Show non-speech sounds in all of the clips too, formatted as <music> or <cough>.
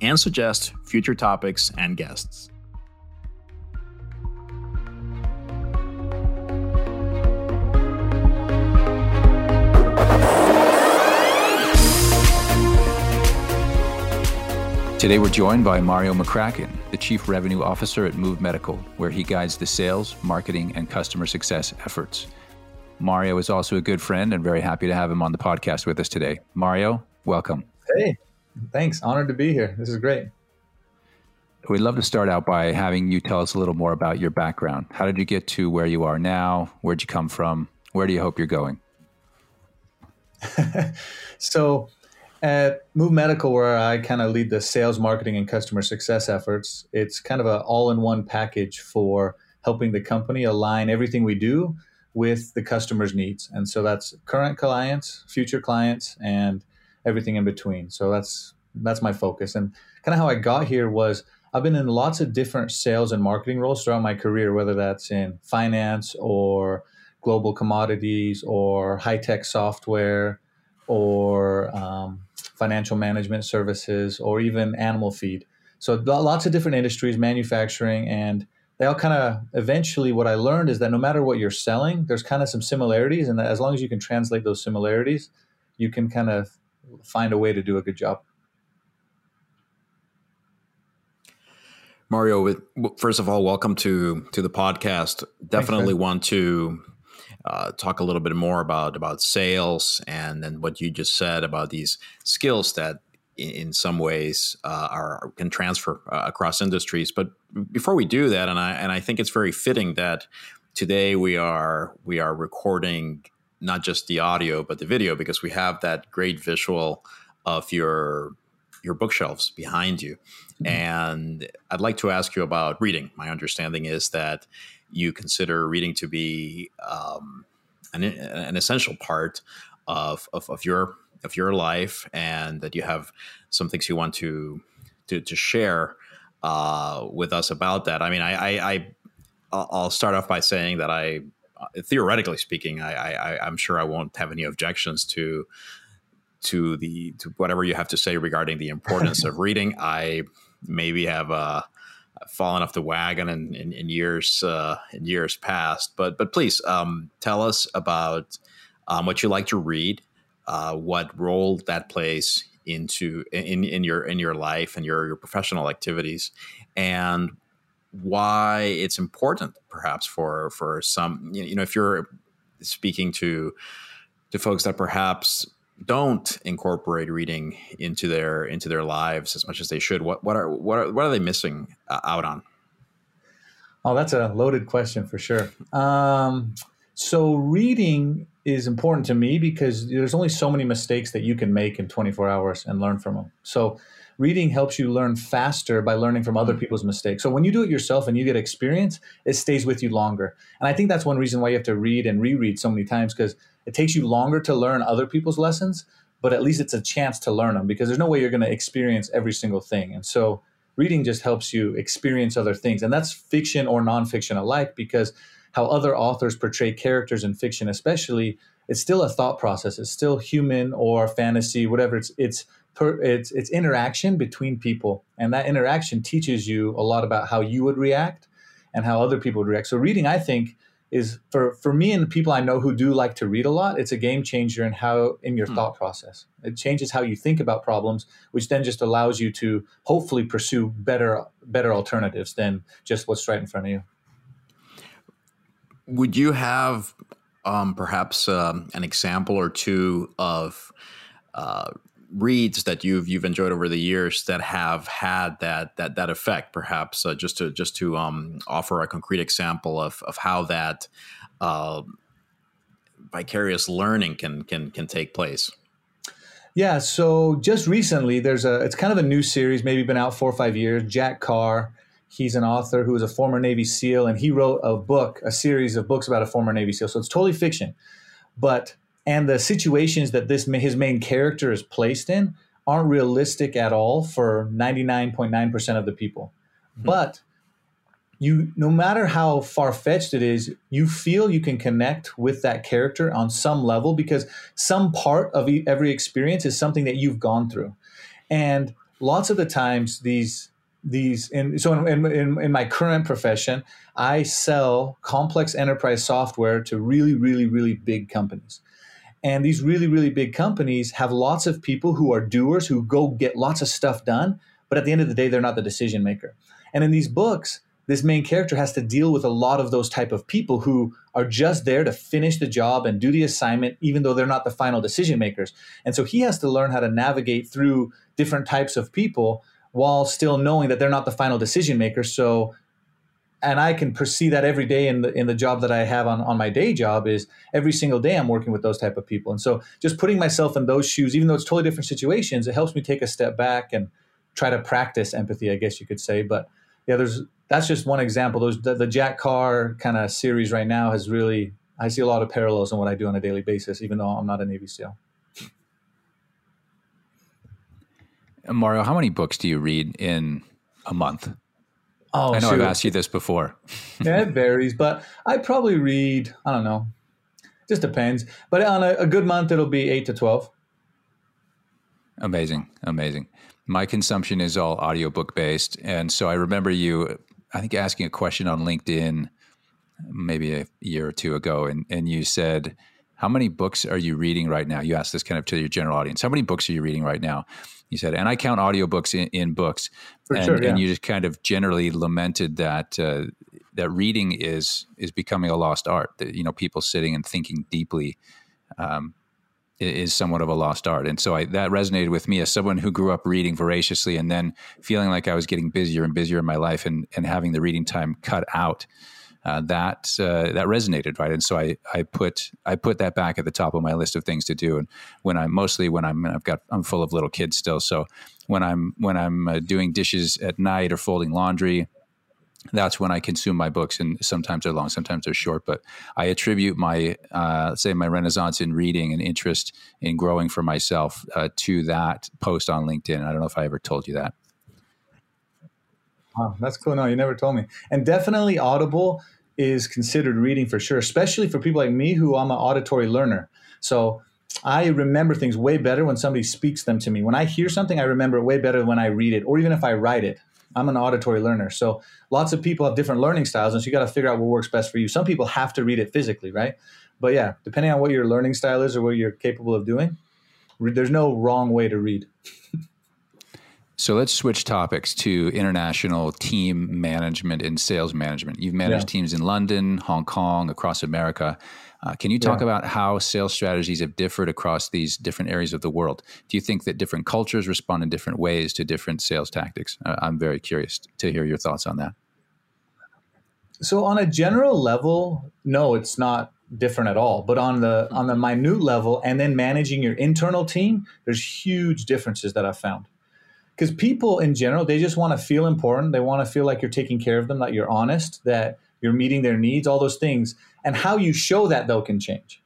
and suggest future topics and guests. Today we're joined by Mario McCracken, the Chief Revenue Officer at Move Medical, where he guides the sales, marketing, and customer success efforts. Mario is also a good friend and very happy to have him on the podcast with us today. Mario, welcome. Hey, Thanks. Honored to be here. This is great. We'd love to start out by having you tell us a little more about your background. How did you get to where you are now? Where'd you come from? Where do you hope you're going? <laughs> so, at Move Medical, where I kind of lead the sales, marketing, and customer success efforts, it's kind of an all in one package for helping the company align everything we do with the customer's needs. And so that's current clients, future clients, and everything in between. So that's that's my focus. And kind of how I got here was I've been in lots of different sales and marketing roles throughout my career, whether that's in finance or global commodities or high tech software or um, financial management services or even animal feed. So lots of different industries, manufacturing, and they all kind of eventually what I learned is that no matter what you're selling, there's kind of some similarities, and as long as you can translate those similarities, you can kind of find a way to do a good job. Mario, first of all, welcome to to the podcast. Definitely Thanks, want to uh, talk a little bit more about about sales and then what you just said about these skills that in, in some ways uh, are can transfer uh, across industries. But before we do that, and I and I think it's very fitting that today we are we are recording not just the audio but the video because we have that great visual of your your bookshelves behind you. Mm-hmm. And I'd like to ask you about reading. My understanding is that you consider reading to be um, an, an, essential part of, of, of, your of your life, and that you have some things you want to to, to share uh, with us about that. I mean, I, I, I I'll start off by saying that I theoretically speaking, I, I, I'm sure I won't have any objections to to the to whatever you have to say regarding the importance of <laughs> reading. I maybe have uh, fallen off the wagon in, in, in years uh, in years past, but but please um, tell us about um, what you like to read, uh, what role that plays into in in your in your life and your your professional activities, and why it's important perhaps for for some you know if you're speaking to to folks that perhaps don't incorporate reading into their into their lives as much as they should what what are what are, what are they missing uh, out on? Oh that's a loaded question for sure. Um, so reading is important to me because there's only so many mistakes that you can make in 24 hours and learn from them so reading helps you learn faster by learning from other mm. people's mistakes. So when you do it yourself and you get experience, it stays with you longer. And I think that's one reason why you have to read and reread so many times because it takes you longer to learn other people's lessons, but at least it's a chance to learn them because there's no way you're going to experience every single thing. And so reading just helps you experience other things. And that's fiction or nonfiction alike because how other authors portray characters in fiction, especially, it's still a thought process. It's still human or fantasy, whatever. It's it's per, it's it's interaction between people, and that interaction teaches you a lot about how you would react and how other people would react. So reading, I think, is for for me and people I know who do like to read a lot, it's a game changer in how in your hmm. thought process. It changes how you think about problems, which then just allows you to hopefully pursue better better alternatives than just what's right in front of you. Would you have um, perhaps um, an example or two of uh, reads that you've you've enjoyed over the years that have had that that that effect perhaps uh, just to just to um, offer a concrete example of of how that uh, vicarious learning can can can take place. Yeah so just recently there's a it's kind of a new series maybe been out four or five years jack carr. He's an author who is a former navy seal and he wrote a book a series of books about a former navy seal. So it's totally fiction. But and the situations that this his main character is placed in aren't realistic at all for 99.9% of the people. Hmm. but you no matter how far-fetched it is you feel you can connect with that character on some level because some part of every experience is something that you've gone through. And lots of the times these these in so in, in, in my current profession i sell complex enterprise software to really really really big companies and these really, really big companies have lots of people who are doers who go get lots of stuff done, but at the end of the day, they're not the decision maker. And in these books, this main character has to deal with a lot of those type of people who are just there to finish the job and do the assignment even though they're not the final decision makers and so he has to learn how to navigate through different types of people while still knowing that they're not the final decision makers so and I can perceive that every day in the in the job that I have on, on my day job is every single day I'm working with those type of people. And so just putting myself in those shoes, even though it's totally different situations, it helps me take a step back and try to practice empathy, I guess you could say. But yeah, there's that's just one example. Those the, the Jack Carr kind of series right now has really I see a lot of parallels in what I do on a daily basis, even though I'm not a Navy SEAL. Mario, how many books do you read in a month? Oh, I know shoot. I've asked you this before. <laughs> yeah, it varies, but I probably read, I don't know, just depends. But on a, a good month, it'll be eight to 12. Amazing. Amazing. My consumption is all audiobook based. And so I remember you, I think, asking a question on LinkedIn maybe a year or two ago, and, and you said, How many books are you reading right now? You asked this kind of to your general audience. How many books are you reading right now? You said, and I count audiobooks in, in books. And, sure, yeah. and you just kind of generally lamented that uh, that reading is is becoming a lost art. That you know, people sitting and thinking deeply um, is somewhat of a lost art. And so I, that resonated with me as someone who grew up reading voraciously and then feeling like I was getting busier and busier in my life and, and having the reading time cut out uh, that uh, that resonated, right? And so I I put I put that back at the top of my list of things to do. And when I'm mostly when I'm I've got I'm full of little kids still, so when I'm when I'm uh, doing dishes at night or folding laundry. That's when I consume my books, and sometimes they're long, sometimes they're short. But I attribute my, uh, say, my renaissance in reading and interest in growing for myself uh, to that post on LinkedIn. I don't know if I ever told you that. Oh, that's cool. No, you never told me. And definitely Audible is considered reading for sure, especially for people like me who I'm an auditory learner. So I remember things way better when somebody speaks them to me. When I hear something, I remember it way better when I read it, or even if I write it. I'm an auditory learner. So lots of people have different learning styles, and so you got to figure out what works best for you. Some people have to read it physically, right? But yeah, depending on what your learning style is or what you're capable of doing, there's no wrong way to read. So let's switch topics to international team management and sales management. You've managed yeah. teams in London, Hong Kong, across America. Uh, can you talk yeah. about how sales strategies have differed across these different areas of the world? Do you think that different cultures respond in different ways to different sales tactics? Uh, I'm very curious to hear your thoughts on that. So, on a general level, no, it's not different at all. But on the on the minute level, and then managing your internal team, there's huge differences that I've found because people in general they just want to feel important. They want to feel like you're taking care of them that you're honest that you're meeting their needs all those things. And how you show that though can change.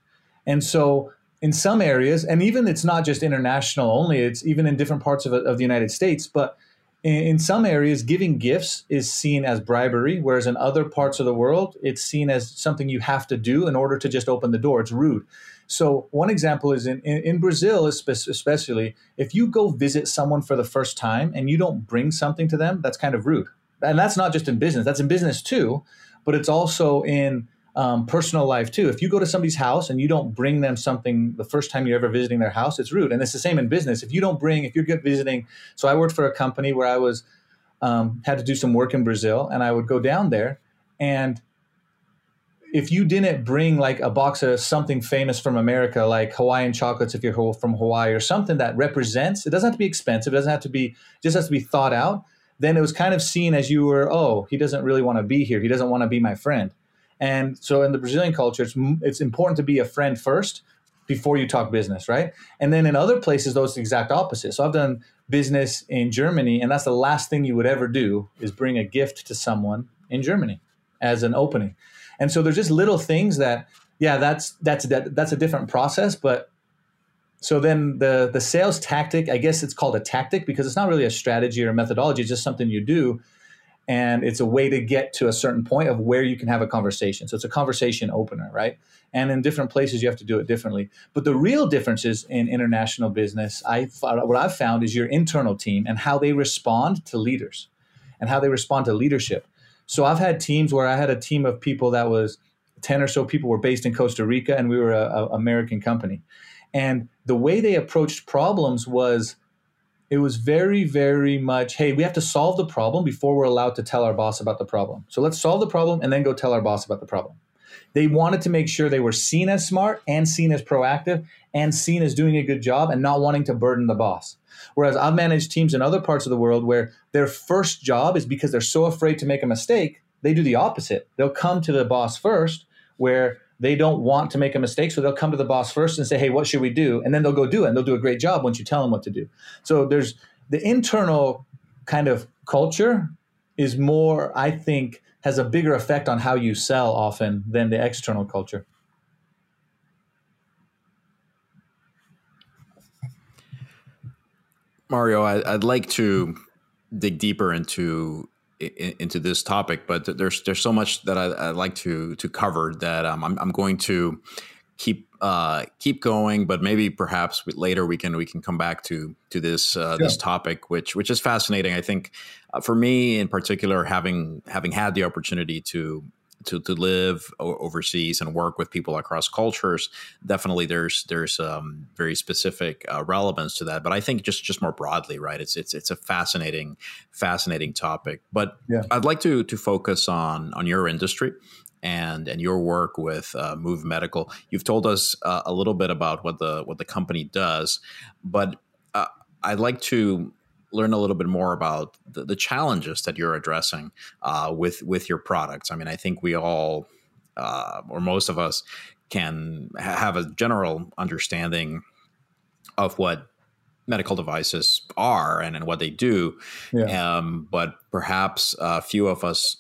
And so in some areas and even it's not just international only it's even in different parts of, of the united states but in, in some areas giving gifts is seen as bribery whereas in other parts of the world it's seen as something you have to do in order to just open the door. It's rude so one example is in, in, in, Brazil, especially, if you go visit someone for the first time and you don't bring something to them, that's kind of rude. And that's not just in business, that's in business too, but it's also in um, personal life too. If you go to somebody's house and you don't bring them something the first time you're ever visiting their house, it's rude. And it's the same in business. If you don't bring, if you're visiting, so I worked for a company where I was um, had to do some work in Brazil, and I would go down there, and if you didn't bring like a box of something famous from America, like Hawaiian chocolates, if you're from Hawaii, or something that represents, it doesn't have to be expensive. It doesn't have to be, just has to be thought out. Then it was kind of seen as you were, oh, he doesn't really want to be here. He doesn't want to be my friend. And so in the Brazilian culture, it's, it's important to be a friend first before you talk business, right? And then in other places, those the exact opposite. So I've done business in Germany, and that's the last thing you would ever do is bring a gift to someone in Germany as an opening. And so there's just little things that, yeah, that's that's that, that's a different process, but so then the the sales tactic, I guess it's called a tactic because it's not really a strategy or a methodology, it's just something you do and it's a way to get to a certain point of where you can have a conversation. So it's a conversation opener, right? And in different places, you have to do it differently. But the real differences in international business, I what I've found is your internal team and how they respond to leaders, and how they respond to leadership. So I've had teams where I had a team of people that was ten or so people were based in Costa Rica, and we were a, a American company, and the way they approached problems was it was very, very much, hey, we have to solve the problem before we're allowed to tell our boss about the problem. So let's solve the problem and then go tell our boss about the problem. They wanted to make sure they were seen as smart and seen as proactive and seen as doing a good job and not wanting to burden the boss. Whereas I've managed teams in other parts of the world where their first job is because they're so afraid to make a mistake, they do the opposite. They'll come to the boss first, where they don't want to make a mistake, so they'll come to the boss first and say, "Hey, what should we do?" And then they'll go do it, and they'll do a great job once you tell them what to do. So there's the internal kind of culture is more, I think, has a bigger effect on how you sell often than the external culture. Mario, I, would like to dig deeper into into this topic, but there's there's so much that I, would like to to cover that um, I'm, I'm going to keep uh, keep going, but maybe perhaps later we can we can come back to to this uh, this topic, which which is fascinating. I think uh, for me in particular, having having had the opportunity to to, to live overseas and work with people across cultures, definitely there's there's um, very specific uh, relevance to that. But I think just just more broadly, right? It's it's it's a fascinating fascinating topic. But yeah. I'd like to to focus on on your industry and and your work with uh, Move Medical. You've told us uh, a little bit about what the what the company does, but uh, I'd like to learn a little bit more about the, the challenges that you're addressing uh, with with your products. I mean, I think we all, uh, or most of us, can ha- have a general understanding of what medical devices are and, and what they do, yeah. um, but perhaps a few of us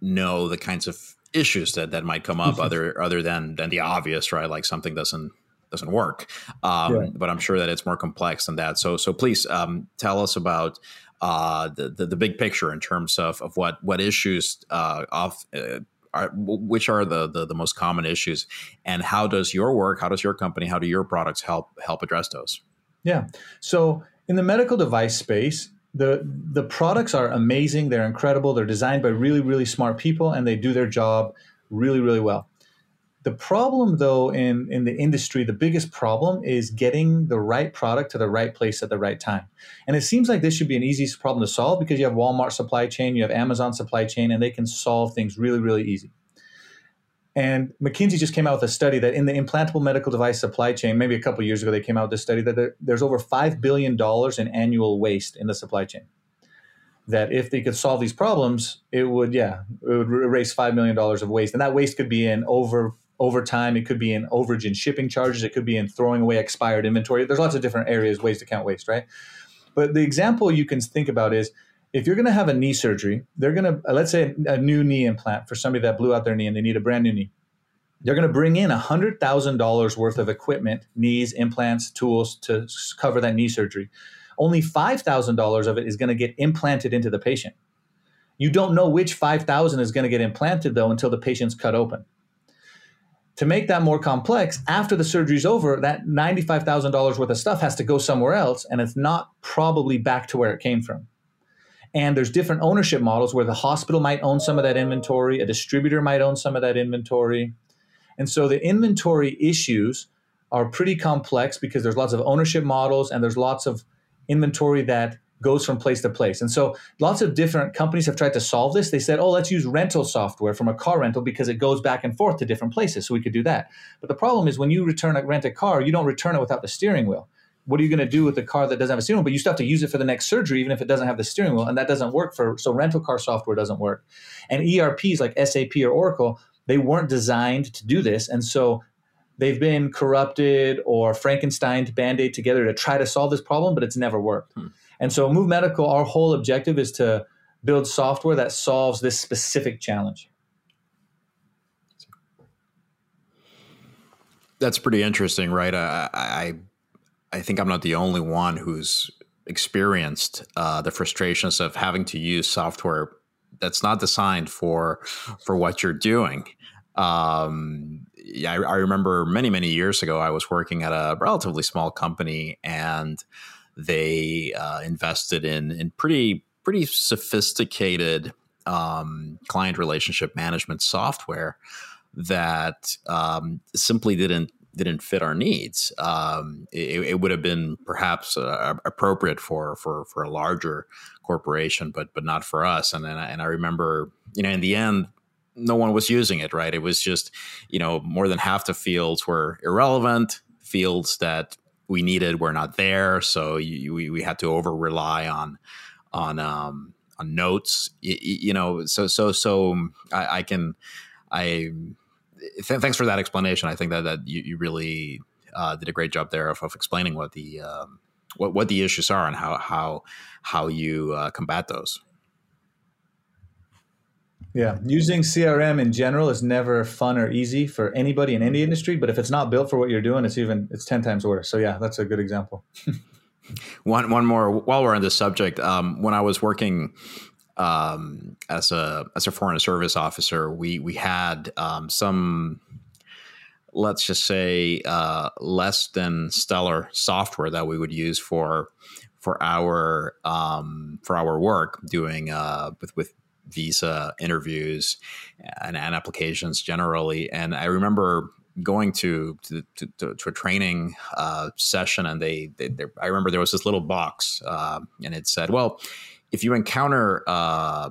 know the kinds of issues that, that might come up <laughs> other other than than the obvious, right? Like something doesn't doesn't work. Um, yeah. But I'm sure that it's more complex than that. So so please um, tell us about uh, the, the, the big picture in terms of of what what issues uh, off. Uh, are, which are the, the, the most common issues, and how does your work, how does your company, how do your products help help address those? Yeah, so in the medical device space, the the products are amazing. They're incredible. They're designed by really really smart people, and they do their job really really well. The problem, though, in, in the industry, the biggest problem is getting the right product to the right place at the right time. And it seems like this should be an easy problem to solve because you have Walmart supply chain, you have Amazon supply chain, and they can solve things really, really easy. And McKinsey just came out with a study that in the implantable medical device supply chain, maybe a couple years ago, they came out with this study that there, there's over $5 billion in annual waste in the supply chain. That if they could solve these problems, it would, yeah, it would erase $5 million of waste. And that waste could be in over overtime. It could be in overage in shipping charges. It could be in throwing away expired inventory. There's lots of different areas, ways to count waste, right? But the example you can think about is if you're going to have a knee surgery, they're going to, uh, let's say, a new knee implant for somebody that blew out their knee and they need a brand new knee. They're going to bring in $100,000 worth of equipment, knees, implants, tools to cover that knee surgery. Only $5,000 of it is going to get implanted into the patient. You don't know which 5,000 is going to get implanted though until the patient's cut open. To make that more complex, after the surgery's over, that $95,000 worth of stuff has to go somewhere else and it's not probably back to where it came from. And there's different ownership models where the hospital might own some of that inventory, a distributor might own some of that inventory. And so the inventory issues are pretty complex because there's lots of ownership models and there's lots of inventory that goes from place to place. And so lots of different companies have tried to solve this. They said, oh, let's use rental software from a car rental because it goes back and forth to different places. So we could do that. But the problem is when you return a rent a car, you don't return it without the steering wheel. What are you going to do with the car that doesn't have a steering wheel? But you still have to use it for the next surgery, even if it doesn't have the steering wheel. And that doesn't work for, so rental car software doesn't work. And ERPs like SAP or Oracle, they weren't designed to do this. And so they've been corrupted or Frankenstein band aid together to try to solve this problem, but it's never worked. Hmm. And so, Move Medical, our whole objective is to build software that solves this specific challenge. That's pretty interesting, right? I, I, I think I'm not the only one who's experienced uh, the frustrations of having to use software that's not designed for for what you're doing. Um, yeah, I, I remember many many years ago, I was working at a relatively small company, and they uh, invested in in pretty pretty sophisticated um, client relationship management software that um, simply didn't didn't fit our needs. Um, it, it, would have been perhaps uh, appropriate for for for a larger corporation, but but not for us. And I, and I remember, you know, in the end, no one was using it. Right? It was just, you know, more than half the fields were irrelevant fields that we needed were not there, so you, we we had to over rely on on um, on notes. You, you, know, so so so I, I can I th- thanks for that explanation. I think that that you, you really uh, did a great job there of, of explaining what the um, what what the issues are and how how how you uh, combat those. Yeah, using CRM in general is never fun or easy for anybody in any industry. But if it's not built for what you're doing, it's even it's ten times worse. So yeah, that's a good example. <laughs> one one more while we're on this subject, um, when I was working um, as a as a foreign service officer, we we had um, some let's just say uh, less than stellar software that we would use for for our um, for our work doing uh, with with visa interviews and, and applications generally. And I remember going to to, to, to a training uh, session, and they, they, they, I remember there was this little box, uh, and it said, "Well, if you encounter uh,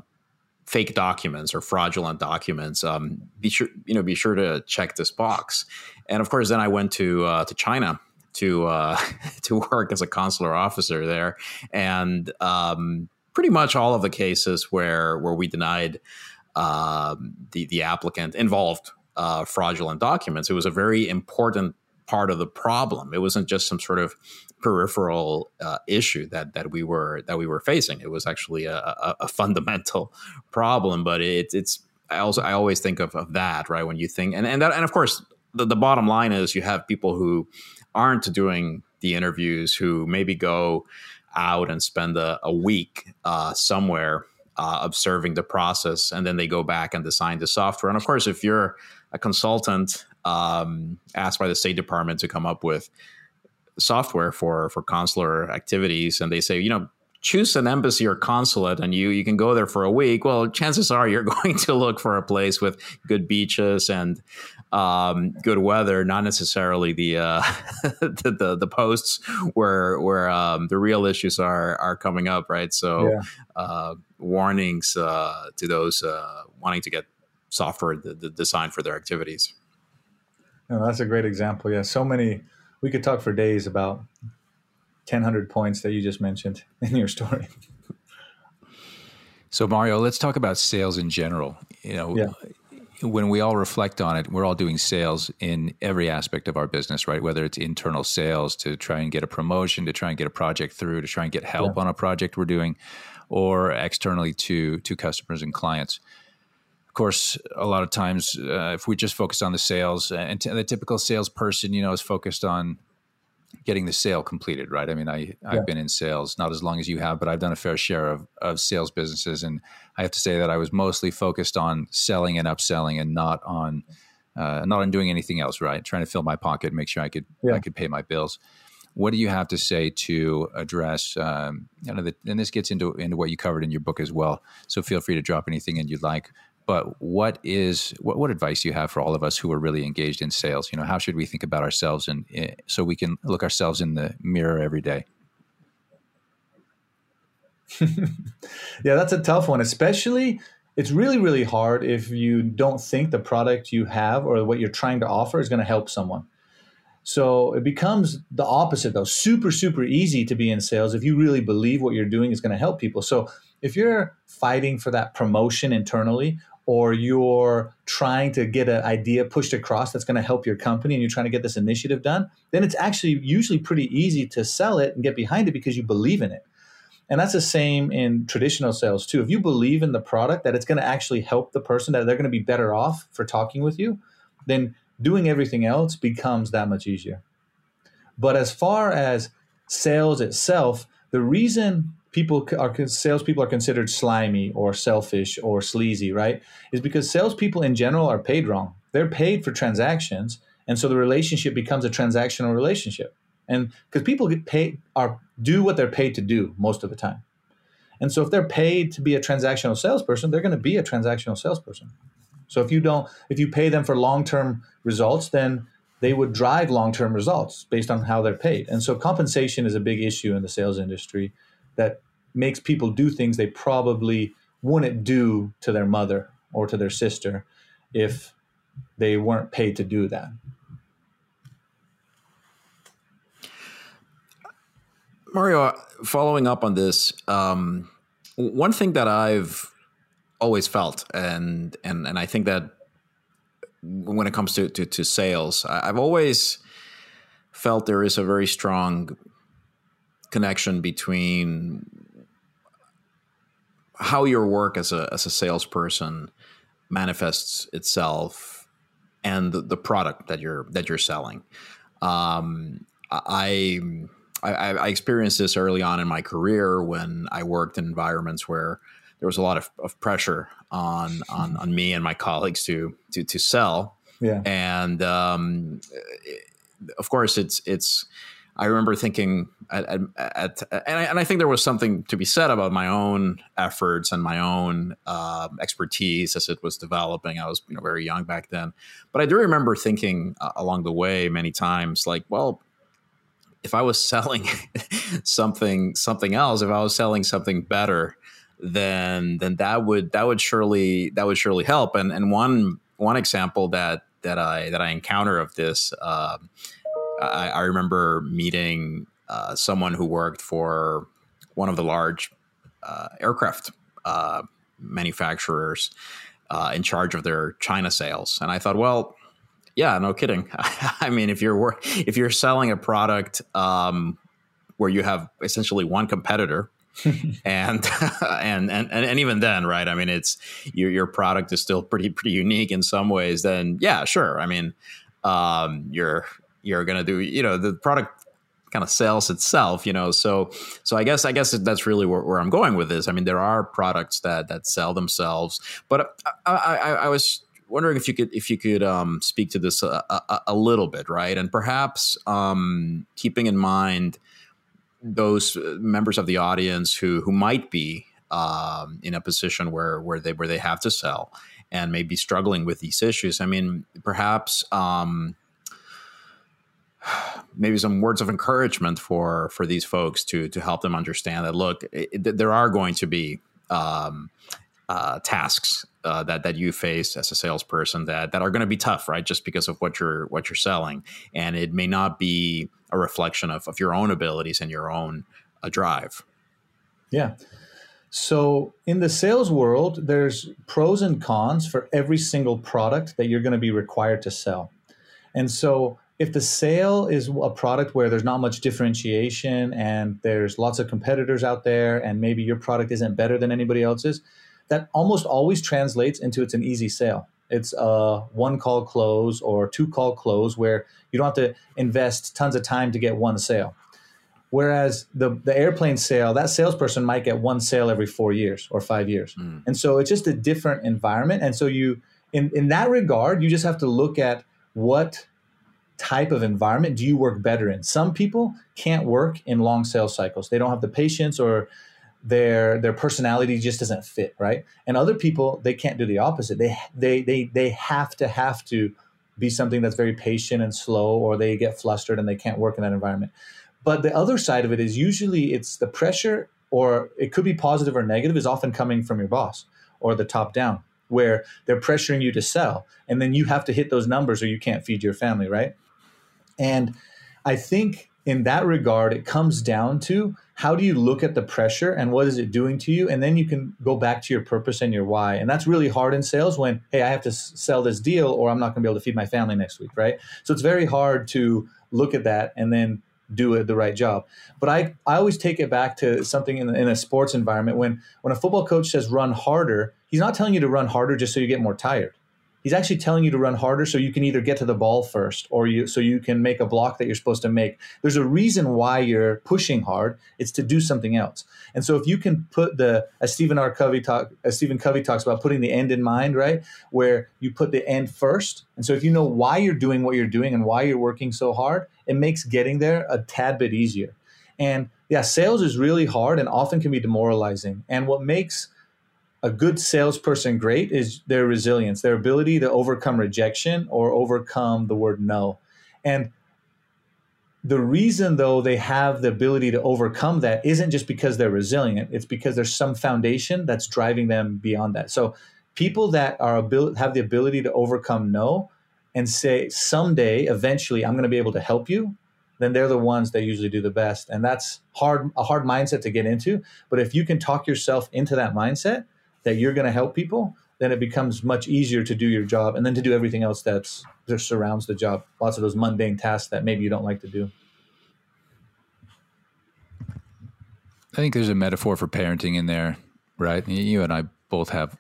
fake documents or fraudulent documents, um, be sure you know be sure to check this box." And of course, then I went to uh, to China to uh, <laughs> to work as a consular officer there, and um, pretty much all of the cases where where we denied um, the the applicant involved uh, fraudulent documents. It was a very important part of the problem. It wasn't just some sort of peripheral uh, issue that that we were that we were facing. It was actually a, a, a fundamental <laughs> problem. But it, it's I also I always think of, of that right when you think and and that, and of course the, the bottom line is you have people who aren't doing the interviews who maybe go out and spend a, a week uh, somewhere uh, observing the process, and then they go back and design the software. And of course, if you're a consultant um, asked by the State Department to come up with software for for consular activities, and they say, you know, choose an embassy or consulate and you you can go there for a week well chances are you're <laughs> going to look for a place with good beaches and um, good weather, not necessarily the, uh, <laughs> the, the, the posts where where um, the real issues are are coming up, right? So yeah. uh, warnings uh, to those uh, wanting to get software the, the design for their activities. No, that's a great example. Yeah, so many. We could talk for days about 1,000 points that you just mentioned <laughs> in your story. So Mario, let's talk about sales in general. You know, yeah when we all reflect on it, we're all doing sales in every aspect of our business, right? Whether it's internal sales to try and get a promotion, to try and get a project through, to try and get help yeah. on a project we're doing, or externally to to customers and clients. Of course, a lot of times, uh, if we just focus on the sales, and t- the typical salesperson, you know, is focused on getting the sale completed, right? I mean, I I've been in sales not as long as you have, but I've done a fair share of of sales businesses, and I have to say that I was mostly focused on selling and upselling, and not on uh, not on doing anything else, right? Trying to fill my pocket, make sure I could yeah. I could pay my bills. what do you have to say to address? Um, you know, the, and this gets into into what you covered in your book as well. So feel free to drop anything in you'd like. But what is what, what advice do you have for all of us who are really engaged in sales? You know, how should we think about ourselves and eh, so we can look ourselves in the mirror every day? <laughs> yeah, that's a tough one, especially it's really really hard if you don't think the product you have or what you're trying to offer is going to help someone so it becomes the opposite though super super easy to be in sales if you really believe what you're doing is going to help people so if you're fighting for that promotion internally or you're trying to get an idea pushed across that's going to help your company and you're trying to get this initiative done then it's actually usually pretty easy to sell it and get behind it because you believe in it and that's the same in traditional sales too. If you believe in the product that it's going to actually help the person, that they're going to be better off for talking with you, then doing everything else becomes that much easier. But as far as sales itself, the reason people are salespeople are considered slimy or selfish or sleazy, right? Is because salespeople in general are paid wrong. They're paid for transactions, and so the relationship becomes a transactional relationship. And because people get paid are do what they're paid to do most of the time. And so if they're paid to be a transactional salesperson they're going to be a transactional salesperson. So if you don't if you pay them for long-term results then they would drive long-term results based on how they're paid. And so compensation is a big issue in the sales industry that makes people do things they probably wouldn't do to their mother or to their sister if they weren't paid to do that. Mario, following up on this, um, one thing that I've always felt, and and and I think that when it comes to to, to sales, I've always felt there is a very strong connection between how your work as a as a salesperson manifests itself and the, the product that you're that you're selling. Um, I I, I, experienced this early on in my career when I worked in environments where there was a lot of, of pressure on, on on me and my colleagues to to to sell. Yeah. And um, of course, it's it's. I remember thinking at, at, at and, I, and, I, think there was something to be said about my own efforts and my own uh, expertise as it was developing. I was you know very young back then, but I do remember thinking uh, along the way many times, like, well, if I was <laughs> selling something something else, if I was selling something better, then then that would that would surely that would surely help. And and one one example that that I that I encounter of this, uh, I, I, remember meeting uh, someone who worked for one of the large uh, aircraft uh, manufacturers uh, in charge of their China sales, and I thought, well yeah, no kidding. <laughs> I mean, if you're if you're selling a product um, where you have essentially one competitor, <laughs> <laughs> and, and and and even then, right? I mean, it's your your product is still pretty pretty unique in some ways. Then, yeah, sure. I mean, um, you're you're gonna do you know the product kind of sells itself you know so so i guess i guess that's really where, where, i'm going with this i mean there are products that that sell themselves but i i, I was wondering if you could if you could um, speak to this a, a, a, little bit, right? And perhaps um, keeping in mind those members of the audience who who might be um, in a position where where they where they have to sell and may be struggling with these issues. I mean, perhaps um, maybe some words of encouragement for for these folks to to help them understand that look, it, there are going to be um, uh, tasks uh, that that you face as a salesperson that that are going to be tough, right? Just because of what you're what you're selling, and it may not be a reflection of, of your own abilities and your own uh, drive. Yeah. So in the sales world, there's pros and cons for every single product that you're going to be required to sell, and so if the sale is a product where there's not much differentiation and there's lots of competitors out there and maybe your product isn't better than anybody else's that almost always translates into it's an easy sale. It's a one call close or two call close where you don't have to invest tons of time to get one sale. Whereas the, the airplane sale, that salesperson might get one sale every four years or five years. Mm. And so it's just a different environment. And so you, in, in that regard, you just have to look at what type of environment do you work better in? Some people can't work in long sales cycles. They don't have the patience or their their personality just doesn't fit, right? And other people they can't do the opposite. They they they they have to have to be something that's very patient and slow or they get flustered and they can't work in that environment. But the other side of it is usually it's the pressure or it could be positive or negative is often coming from your boss or the top down where they're pressuring you to sell and then you have to hit those numbers or you can't feed your family, right? And I think in that regard, it comes down to how do you look at the pressure and what is it doing to you? And then you can go back to your purpose and your why. And that's really hard in sales when, hey, I have to sell this deal or I'm not going to be able to feed my family next week, right? So it's very hard to look at that and then do it the right job. But I, I always take it back to something in, in a sports environment when when a football coach says run harder, he's not telling you to run harder just so you get more tired he's actually telling you to run harder so you can either get to the ball first or you so you can make a block that you're supposed to make. There's a reason why you're pushing hard. It's to do something else. And so if you can put the as stephen r. Covey talk as stephen covey talks about putting the end in mind right where you put the end first. And so if you know why you're doing what you're doing and why you're working so hard it makes getting there a tad bit easier. And yeah sales is really hard and often can be demoralizing. And what makes a good salesperson great is their resilience, their ability to overcome rejection or overcome the word no. And the reason though they have the ability to overcome that isn't just because they're resilient, it's because there's some foundation that's driving them beyond that. So people that are abil- have the ability to overcome no and say someday eventually I'm going to be able to help you, then they're the ones that usually do the best. And that's hard a hard mindset to get into, but if you can talk yourself into that mindset, that you're going to help people, then it becomes much easier to do your job and then to do everything else that's that surrounds the job. Lots of those mundane tasks that maybe you don't like to do. I think there's a metaphor for parenting in there, right? You and I both have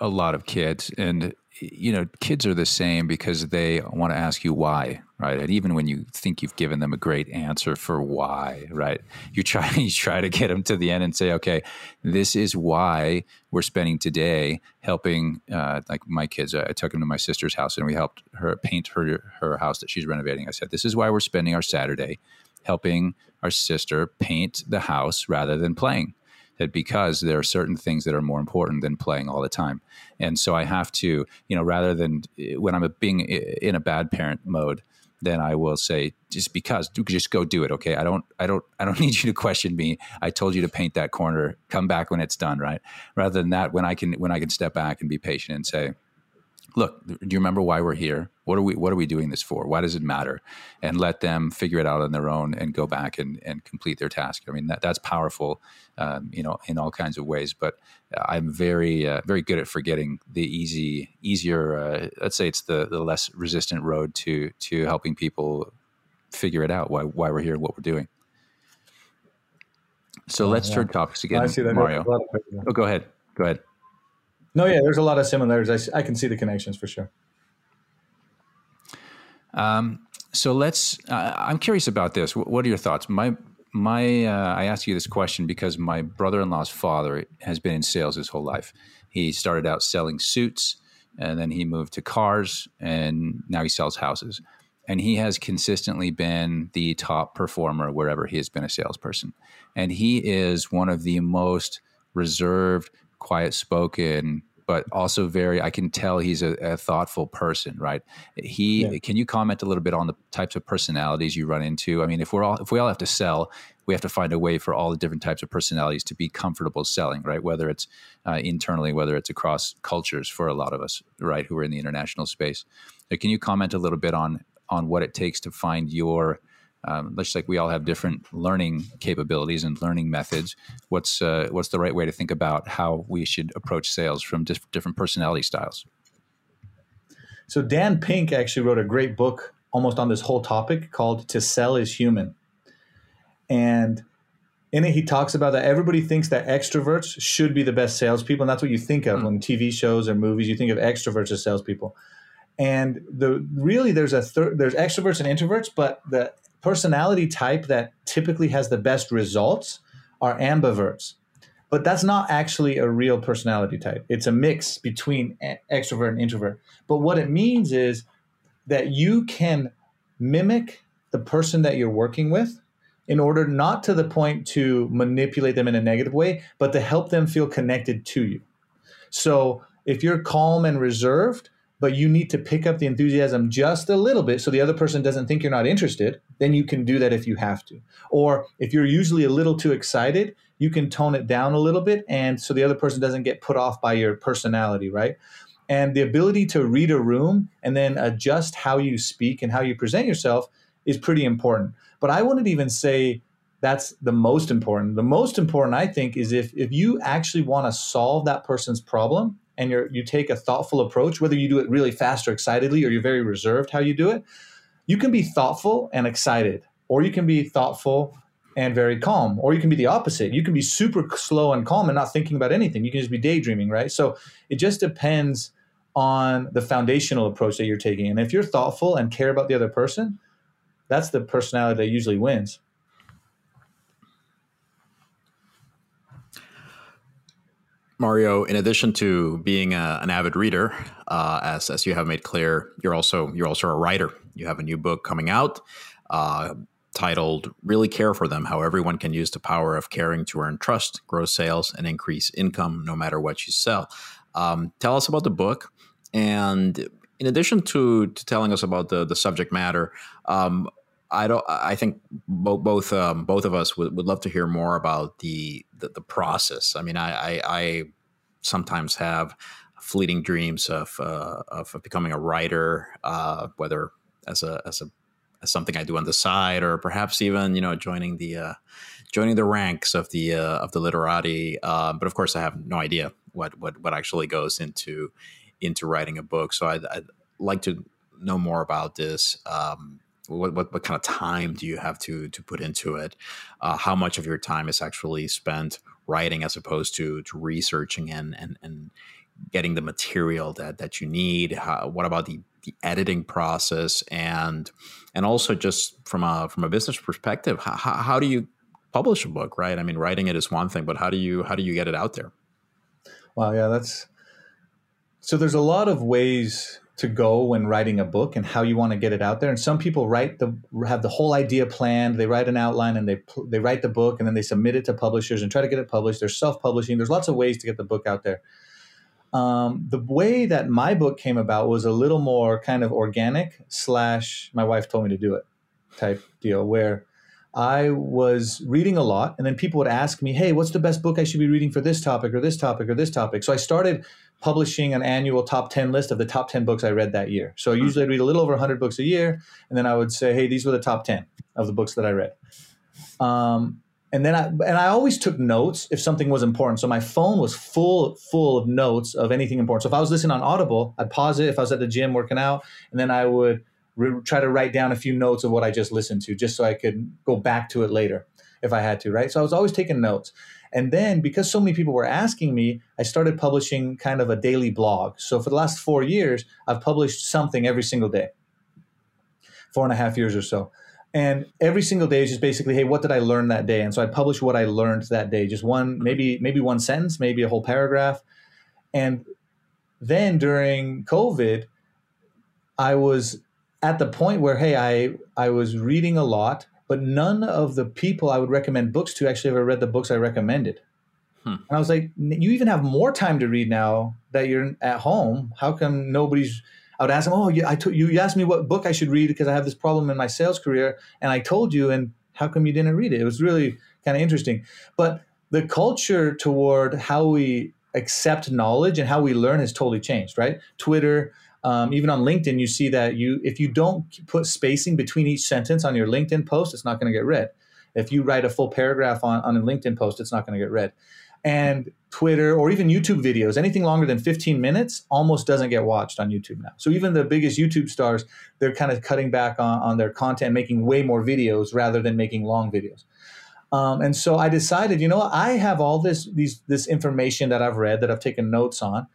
a lot of kids, and you know, kids are the same because they want to ask you why, right? And even when you think you've given them a great answer for why, right? You try <laughs> you try to get them to the end and say, okay, this is why we're spending today helping. Uh, like my kids, I took them to my sister's house and we helped her paint her her house that she's renovating. I said, this is why we're spending our Saturday helping our sister paint the house rather than playing that because there are certain things that are more important than playing all the time. And so I have to, you know, rather than when I'm being in a bad parent mode, then I will say just because just go do it. Okay. I don't, I don't, I don't <laughs> need you to question me. I told you to paint that corner, come back when it's done. Right. Rather than that, when I can, when I can step back and be patient and say, look, do you remember why we're here? What are we what are we doing this for? Why does it matter? And let them figure it out on their own and go back and, and complete their task. I mean that, that's powerful, um, you know, in all kinds of ways. But I'm very uh, very good at forgetting the easy easier. Uh, let's say it's the the less resistant road to to helping people figure it out why why we're here, and what we're doing. So oh, let's yeah. turn topics again, I see that Mario. Oh, go ahead. Go ahead. No, yeah, there's a lot of similarities. I, I can see the connections for sure. Um, so let's. Uh, I'm curious about this. What are your thoughts? My my. Uh, I ask you this question because my brother-in-law's father has been in sales his whole life. He started out selling suits, and then he moved to cars, and now he sells houses. And he has consistently been the top performer wherever he has been a salesperson. And he is one of the most reserved, quiet spoken, but also very i can tell he's a, a thoughtful person right? He yeah. can you comment a little bit on the types of personalities you run into? I mean if we're all if we all have to sell we have to find a way for all the different types of personalities to be comfortable selling right? Whether it's uh, internally whether it's across cultures for a lot of us right who are in the international space. So can you comment a little bit on on what it takes to find your um, just like we all have different learning capabilities and learning methods, what's uh, what's the right way to think about how we should approach sales from dif- different personality styles? So Dan Pink actually wrote a great book almost on this whole topic called "To Sell Is Human," and in it he talks about that everybody thinks that extroverts should be the best salespeople, and that's what you think of mm. when TV shows or movies. You think of extroverts as salespeople and the really there's a thir- there's extroverts and introverts but the personality type that typically has the best results are ambiverts. But that's not actually a real personality type. It's a mix between extrovert and introvert. But what it means is that you can mimic the person that you're working with in order not to the point to manipulate them in a negative way, but to help them feel connected to you. So if you're calm and reserved, but you need to pick up the enthusiasm just a little bit so the other person doesn't think you're not interested, then you can do that if you have to. Or if you're usually a little too excited, you can tone it down a little bit and so the other person doesn't get put off by your personality, right? And the ability to read a room and then adjust how you speak and how you present yourself is pretty important. But I wouldn't even say that's the most important. The most important, I think, is if if you actually want to solve that person's problem and you you take a thoughtful approach, whether you do it really fast or excitedly, or you're very reserved how you do it, you can be thoughtful and excited, or you can be thoughtful and very calm, or you can be the opposite. You can be super slow and calm and not thinking about anything. You can just be daydreaming, right? So it just depends on the foundational approach that you're taking. And if you're thoughtful and care about the other person, that's the personality that usually wins. Mario, in addition to being a, an avid reader, uh, as as you have made clear, you're also you're also a writer. You have a new book coming out uh, titled "Really Care for Them: How Everyone Can Use the Power of Caring to Earn Trust, Grow Sales, and Increase Income, No Matter What You Sell." Um, tell us about the book, and in addition to, to telling us about the the subject matter, um, I don't. I think both both um, both of us would, would love to hear more about the the, the process. I mean, I, I, I, sometimes have fleeting dreams of uh, of becoming a writer, uh, whether as a as a as something I do on the side, or perhaps even you know joining the uh, joining the ranks of the uh, of the literati. Uh, but of course, I have no idea what what what actually goes into into writing a book. So I'd, I'd like to know more about this. Um, what, what, what kind of time do you have to to put into it? Uh, how much of your time is actually spent writing as opposed to to researching and and and getting the material that that you need? How, what about the the editing process and and also just from a from a business perspective, how, how do you publish a book? Right? I mean, writing it is one thing, but how do you how do you get it out there? Wow, yeah, that's so. There's a lot of ways to go when writing a book and how you want to get it out there. And some people write the have the whole idea planned. They write an outline and they they write the book and then they submit it to publishers and try to get it published. They're self publishing. There's lots of ways to get the book out there. Um, the way that my book came about was a little more kind of organic slash my wife told me to do it type deal where I was reading a lot and then people would ask me, Hey, what's the best book I should be reading for this topic or this topic or this topic? So I started publishing an annual top 10 list of the top 10 books I read that year. So hmm. usually I'd read a little over 100 books a year, and then I would say, hey, these were the top 10 of the books that I read. Um, and then I and I always took notes if something was important. So my phone was full full of notes of anything important. So if I was listening on Audible, I'd pause it if I was at the gym working out, and then I would re- try to write down a few notes of what I just listened to, just so I could go back to it later if I had to. Right. So I was always taking notes. And then because so many people were asking me, I started publishing kind of a daily blog. So for the last four years, I've published something every single day, four and a half years or so. And every single day is just basically, hey, what did I learn that day? And so I publish what I learned that day, just one, maybe, maybe one sentence, maybe a whole paragraph. And then during COVID, I was at the point where, hey, I, I was reading a lot but none of the people I would recommend books to actually ever read the books I recommended. Hmm. And I was like, you even have more time to read now that you're at home. How come nobody's? I would ask them, oh, yeah, I t- you asked me what book I should read because I have this problem in my sales career, and I told you, and how come you didn't read it? It was really kind of interesting. But the culture toward how we accept knowledge and how we learn has totally changed, right? Twitter, um, even on LinkedIn, you see that you if you don't put spacing between each sentence on your LinkedIn post, it's not going to get read. If you write a full paragraph on, on a LinkedIn post, it's not going to get read. And Twitter or even YouTube videos, anything longer than 15 minutes almost doesn't get watched on YouTube now. So even the biggest YouTube stars, they're kind of cutting back on, on their content, making way more videos rather than making long videos. Um, and so I decided, you know, I have all this these this information that I've read that I've taken notes on.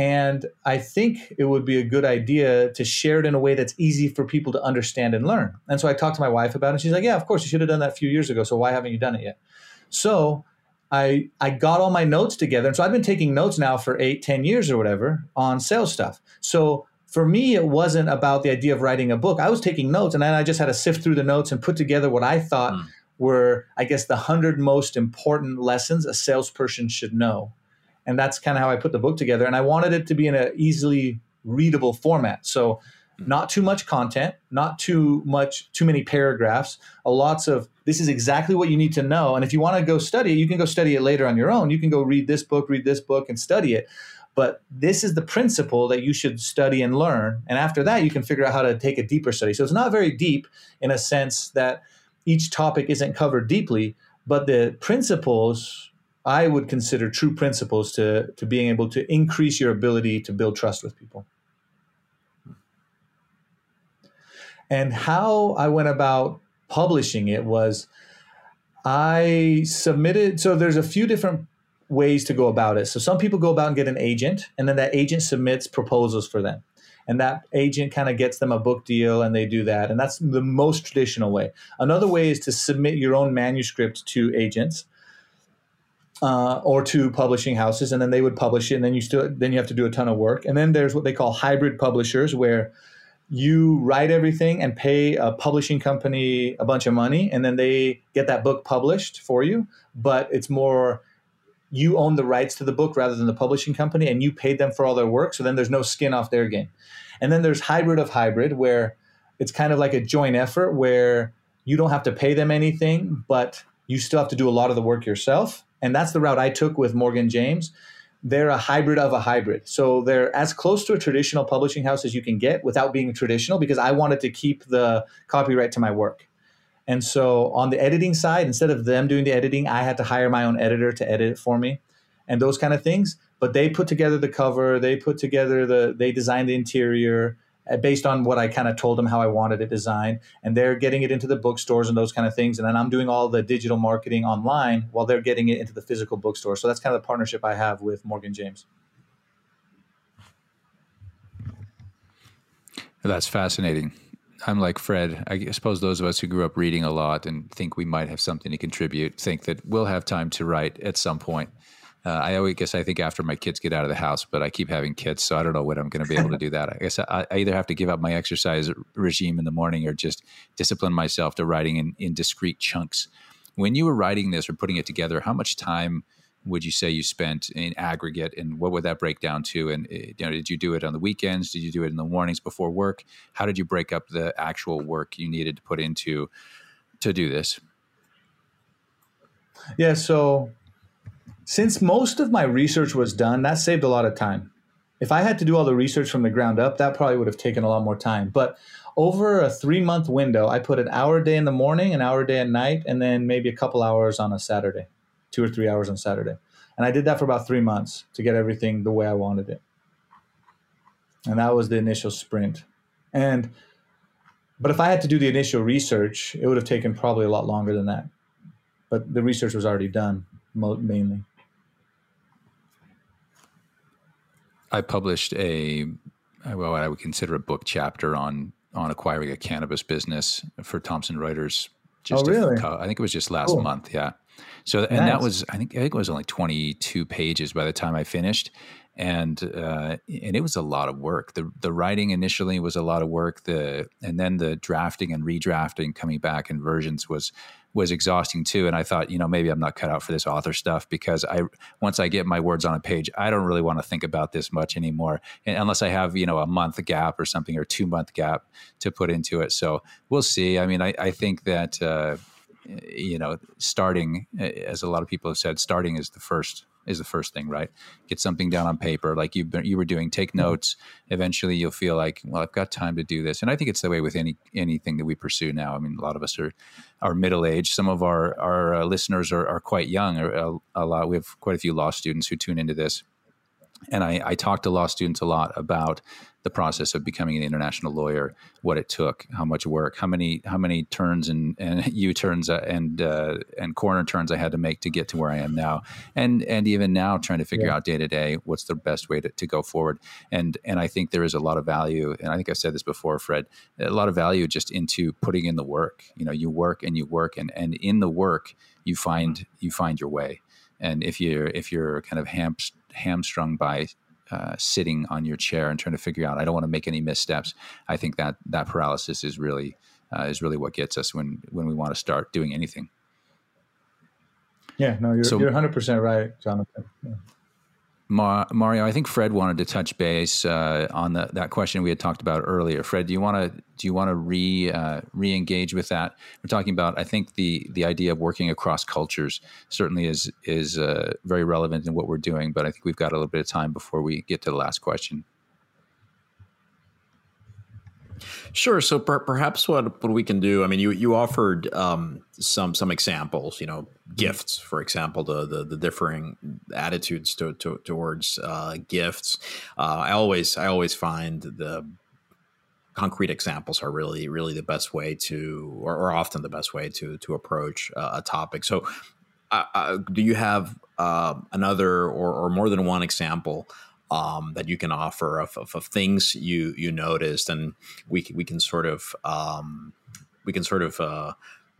And I think it would be a good idea to share it in a way that's easy for people to understand and learn. And so I talked to my wife about it. And She's like, Yeah, of course, you should have done that a few years ago. So why haven't you done it yet? So I I got all my notes together. And so I've been taking notes now for eight, ten years or whatever on sales stuff. So for me, it wasn't about the idea of writing a book. I was taking notes and then I just had to sift through the notes and put together what I thought mm. were, I guess, the hundred most important lessons a salesperson should know. And that's kind of how I put the book together. And I wanted it to be in an easily readable format. So, hmm. not too much content, not too much, too many paragraphs, a lots of this is exactly what you need to know. And if you want to go study it, you can go study it later on your own. You can go read this book, read this book, and study it. But this is the principle that you should study and learn. And after that, you can figure out how to take a deeper study. So it's not very deep in a sense that each topic isn't covered deeply, but the principles I would consider true principles to, to being able to increase your ability to build trust with people. And how I went about publishing it was I submitted, so there's a few different ways to go about it. So some people go about and get an agent, and then that agent submits proposals for them. And that agent kind of gets them a book deal and they do that. And that's the most traditional way. Another way is to submit your own manuscript to agents. Uh, or to publishing houses, and then they would publish it, and then you still then you have to do a ton of work. And then there's what they call hybrid publishers, where you write everything and pay a publishing company a bunch of money, and then they get that book published for you. But it's more you own the rights to the book rather than the publishing company and you paid them for all their work so then there's no skin off their game and then there's hybrid of hybrid where it's kind of like a joint effort where you don't have to pay them anything but you still have to do a lot of the work yourself and that's the route i took with morgan james. They're a hybrid of a hybrid. So they're as close to a traditional publishing house as you can get without being traditional because i wanted to keep the copyright to my work. And so on the editing side, instead of them doing the editing, I had to hire my own editor to edit it for me and those kind of things. But they put together the cover, they put together the, they designed the interior Uh, based on what I kind of told them how I wanted it designed. And they're getting it into the bookstores and those kind of things. And then I'm doing all the digital marketing online while they're getting it into the physical bookstore. So that's kind of the partnership I have with Morgan James. That's fascinating. I'm like Fred. I suppose those of us who grew up reading a lot and think we might have something to contribute think that we'll have time to write at some point. Uh, I always guess I think after my kids get out of the house, but I keep having kids, so I don't know when I'm going to be able to <laughs> do that. I guess I, I, either have to give up my exercise regime in the morning or just discipline myself to writing in, in discrete chunks. When you were writing this or putting it together, how much time would you say you spent in aggregate and what would that break down to and eh, you know did you do it on the weekends did you do it in the mornings before work how did you break up the actual work you needed to put into to do this yeah so since most of my research was done that saved a lot of time if i had to do all the research from the ground up that probably would have taken a lot more time but over a three month window i put an hour a day in the morning an hour a day at night and then maybe a couple hours on a saturday two or three hours on Saturday. And I did that for about three months to get everything the way I wanted it. And that was the initial sprint. And but if I had to do the initial research, it would have taken probably a lot longer than that. But the research was already done mainly. I published a well, what I would consider a book chapter on on acquiring a cannabis business for Thomson Reuters. Just oh, really? A, I think it was just last cool. month. Yeah. So, and that was, I think, I think it was only 22 pages by the time I finished. And, uh, and it was a lot of work. The, the writing initially was a lot of work. The, and then the drafting and redrafting coming back in versions was, was exhausting too. And I thought, you know, maybe I'm not cut out for this author stuff because I, once I get my words on a page, I don't really want to think about this much anymore. And unless I have, you know, a month gap or something or two month gap to put into it. So we'll see. I mean, I, I think that, uh, you know, starting, as a lot of people have said, starting is the first is the first thing, right? Get something down on paper, like you you were doing. Take mm-hmm. notes. Eventually, you'll feel like, well, I've got time to do this. And I think it's the way with any anything that we pursue now. I mean, a lot of us are are middle aged. Some of our our uh, listeners are, are quite young. Or a, a, lot. We have quite a few law students who tune into this. And I, I talk to law students a lot about the process of becoming an international lawyer, what it took, how much work, how many how many turns and, and <laughs> U turns uh, and uh, and corner turns I had to make to get to where I am now, and and even now trying to figure yeah. out day to day what's the best way to, to go forward. And and I think there is a lot of value, and I think I've said this before, Fred, a lot of value just into putting in the work. You know, you work and you work, and and in the work you find you find your way. And if you're if you're kind of ham, hamstrung by uh, sitting on your chair and trying to figure out. I don't want to make any missteps. I think that that paralysis is really uh, is really what gets us when when we want to start doing anything. Yeah, no, you're so, you're 100 percent right, Jonathan. Yeah. Mario, I think Fred wanted to touch base uh, on the, that question we had talked about earlier. Fred, do you want to do you want to re uh, re engage with that? We're talking about. I think the the idea of working across cultures certainly is is uh, very relevant in what we're doing. But I think we've got a little bit of time before we get to the last question. Sure. So per- perhaps what what we can do. I mean, you you offered um, some some examples. You know, gifts, for example, the the, the differing attitudes to, to, towards uh, gifts. Uh, I always I always find the concrete examples are really really the best way to, or, or often the best way to to approach uh, a topic. So, uh, uh, do you have uh, another or, or more than one example? Um, that you can offer of, of, of, things you you noticed, and we we can sort of um, we can sort of uh,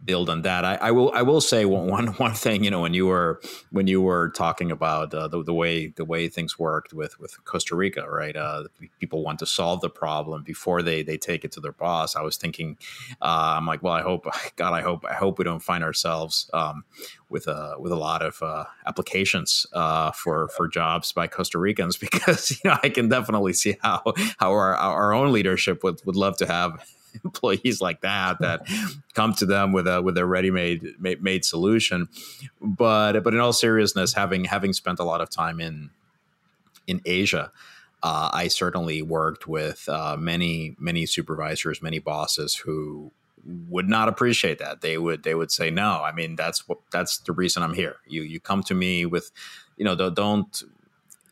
build on that. I, I, will I will say one <laughs> one thing. You know, when you were when you were talking about uh, the, the way the way things worked with with Costa Rica, right? Uh, people want to solve the problem before they they take it to their boss. I was thinking, uh, I'm like, well, I hope <laughs> God, I hope I hope we don't find ourselves um, with a with a lot of uh, applications uh, for for jobs by Costa Ricans <laughs> because you know I can definitely see how how our our own leadership would would love to have <laughs> employees like that that <laughs> come to them with a with a ready-made made solution. But but in all seriousness, having having spent a lot of time in in Asia, uh, I certainly worked with uh, many many supervisors, many bosses who would not appreciate that. They would they would say no. I mean that's what that's the reason I'm here. You you come to me with, you know, don't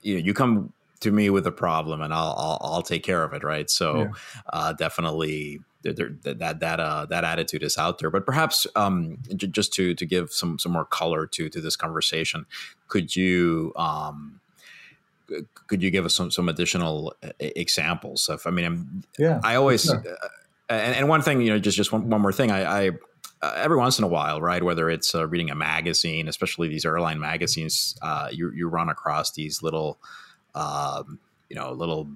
you know, you come to me with a problem and I'll I'll, I'll take care of it, right? So yeah. uh, definitely that that that uh, that attitude is out there. But perhaps um, j- just to to give some some more color to to this conversation, could you um, could you give us some some additional uh, examples of? I mean, I'm, yeah, I always sure. uh, and, and one thing you know just just one, one more thing I. I uh, every once in a while, right? Whether it's uh, reading a magazine, especially these airline magazines, uh, you you run across these little, um, you know, little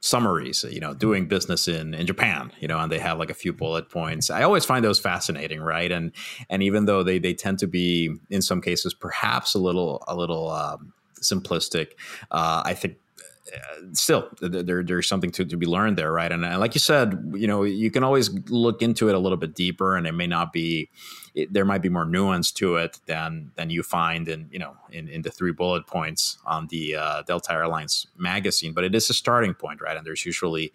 summaries, you know, doing business in in Japan, you know, and they have like a few bullet points. I always find those fascinating, right? And and even though they they tend to be in some cases perhaps a little a little um, simplistic, uh, I think still there, there's something to, to be learned there right? And, like you said you know you can always look into it a little bit deeper and it may not be it, there might be more nuance to it than than you find in you know in, in the three bullet points on the uh, delta airlines magazine. But it is a starting point right? And there's usually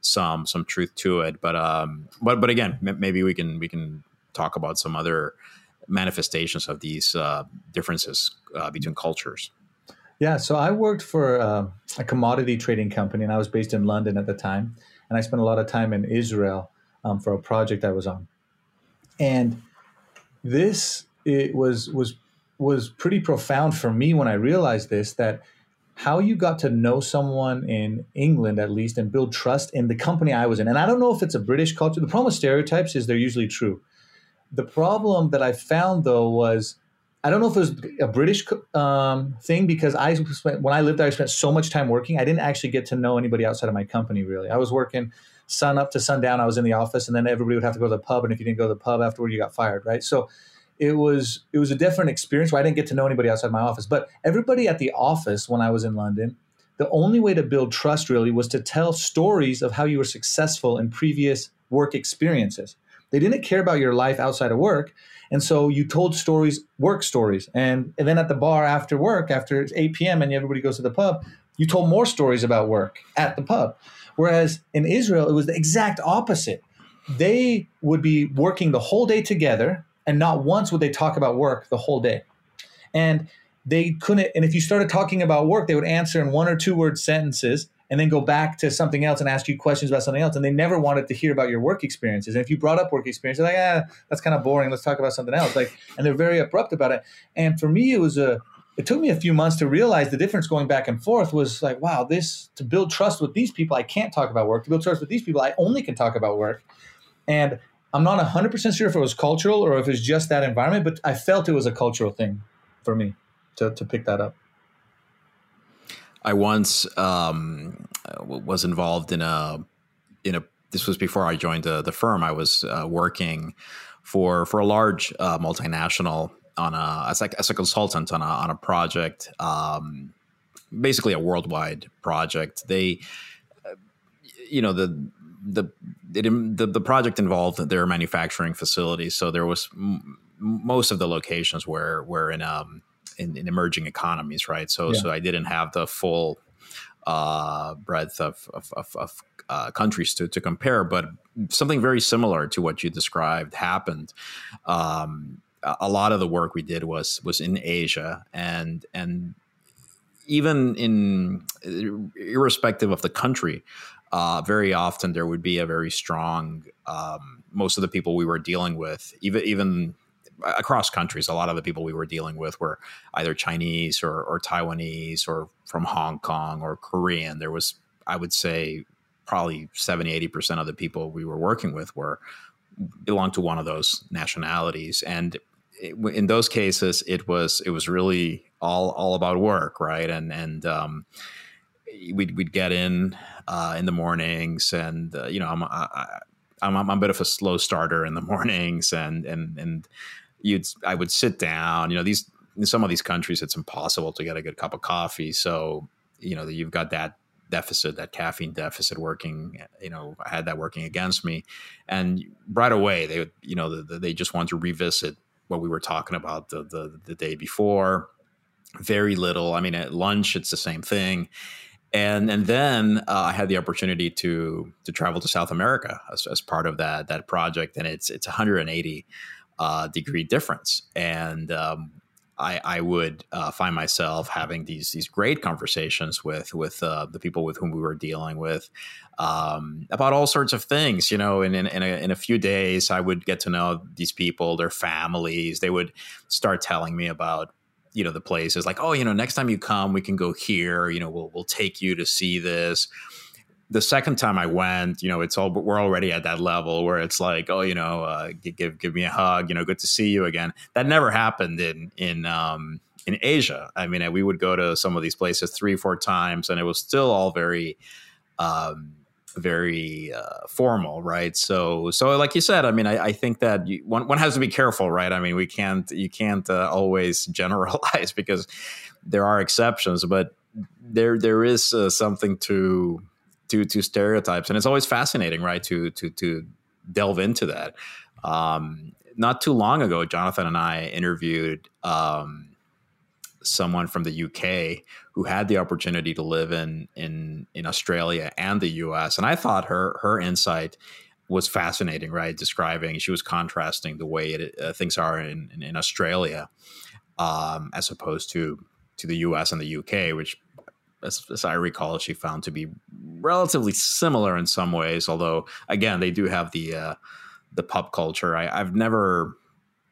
some some truth to it. But um but but again m- maybe we can we can talk about some other manifestations of these uh, differences uh, between cultures yeah, so I worked for uh, a commodity trading company, and I was based in London at the time. And I spent a lot of time in Israel um, for a project I was on. And this it was was was pretty profound for me when I realized this that how you got to know someone in England at least and build trust in the company I was in. And I don't know if it's a British culture. The problem with stereotypes is they're usually true. The problem that I found though was I don't know if it was a British um, thing because I spent when I lived there, I spent so much time working. I didn't actually get to know anybody outside of my company. Really, I was working sun up to sundown. I was in the office, and then everybody would have to go to the pub. And if you didn't go to the pub afterward, you got fired. Right. So it was it was a different experience where I didn't get to know anybody outside my office. But everybody at the office when I was in London, the only way to build trust really was to tell stories of how you were successful in previous work experiences. They didn't care about your life outside of work. And so you told stories, work stories. And, and then at the bar after work, after it's 8 p.m. and everybody goes to the pub, you told more stories about work at the pub. Whereas in Israel, it was the exact opposite. They would be working the whole day together, and not once would they talk about work the whole day. And they couldn't, and if you started talking about work, they would answer in one or two word sentences and then go back to something else and ask you questions about something else. And they never wanted to hear about your work experiences. And if you brought up work experiences, like, ah, that's kind of boring. Let's talk about something else. Like, and they're very abrupt about it. And for me, it was a, it took me a few months to realize the difference going back and forth was like, wow, this, to build trust with these people, I can't talk about work. To build trust with these people, I only can talk about work. And I'm not 100% sure if it was cultural or if it's just that environment, but I felt it was a cultural thing for me to, to pick that up. I once um, was involved in a in a. This was before I joined the, the firm. I was uh, working for for a large uh, multinational on a as like as a consultant on a on a project, um, basically a worldwide project. They, uh, you know, the the it, the the project involved their manufacturing facilities, so there was m- most of the locations were were in um in, in emerging economies, right? So yeah. so I didn't have the full uh, breadth of of, of, of uh, countries to to compare, but something very similar to what you described happened. Um, a lot of the work we did was was in Asia, and and even in irrespective of the country, uh, very often there would be a very strong. Um, most of the people we were dealing with, even even across countries, a lot of the people we were dealing with were either Chinese or, or Taiwanese or from Hong Kong or Korean. There was, I would say, probably 70, 80% of the people we were working with were belonged to one of those nationalities. And it, in those cases, it was, it was really all, all about work. Right. And, and, um, we'd, we'd get in, uh, in the mornings and, uh, you know, I'm, I, I'm, I'm a bit of a slow starter in the <laughs> mornings and, and, and, you'd I would sit down. You know, these in some of these countries, it's impossible to get a good cup of coffee. So you know, you've got that deficit, that caffeine deficit working. You know, I had that working against me, and right away they you know the, the, they just want to revisit what we were talking about the the, the day before. Very little. I mean, at lunch it's the same thing and and then uh, I had the opportunity to to travel to South America as, as, part of that that project, and it's it's 180 uh, degree difference. And um, I, I, would uh, find myself having these these great conversations with with uh, the people with whom we were dealing with um, about all sorts of things. You know, and in, in, a, in a few days, I would get to know these people, their families. They would start telling me about you know the places like oh you know next time you come we can go here you know we'll we'll take you to see this the second time I went, you know, it's all, but we're already at that level where it's like, oh, you know, uh, give give me a hug, you know, good to see you again. That never happened in in um, in Asia. I mean, we would go to some of these places three, four times, and it was still all very, um, very uh, formal, right? So, so like you said, I mean, I, I think that you, one one has to be careful, right? I mean, we can't you can't uh, always <laughs> generalize because there are exceptions, but there there is uh, something to to to stereotypes, and it's always fascinating, right? To to to delve into that. Um, not too long ago, Jonathan and I interviewed um, someone from the UK who had the opportunity to live in in in Australia and the US, and I thought her her insight was fascinating. Right, describing she was contrasting the way it, uh, things are in in, in Australia um, as opposed to to the US and the UK, which as, as, I recall, she found to be relatively similar in some ways. Although, again, they do have the uh, the pop culture. I, have never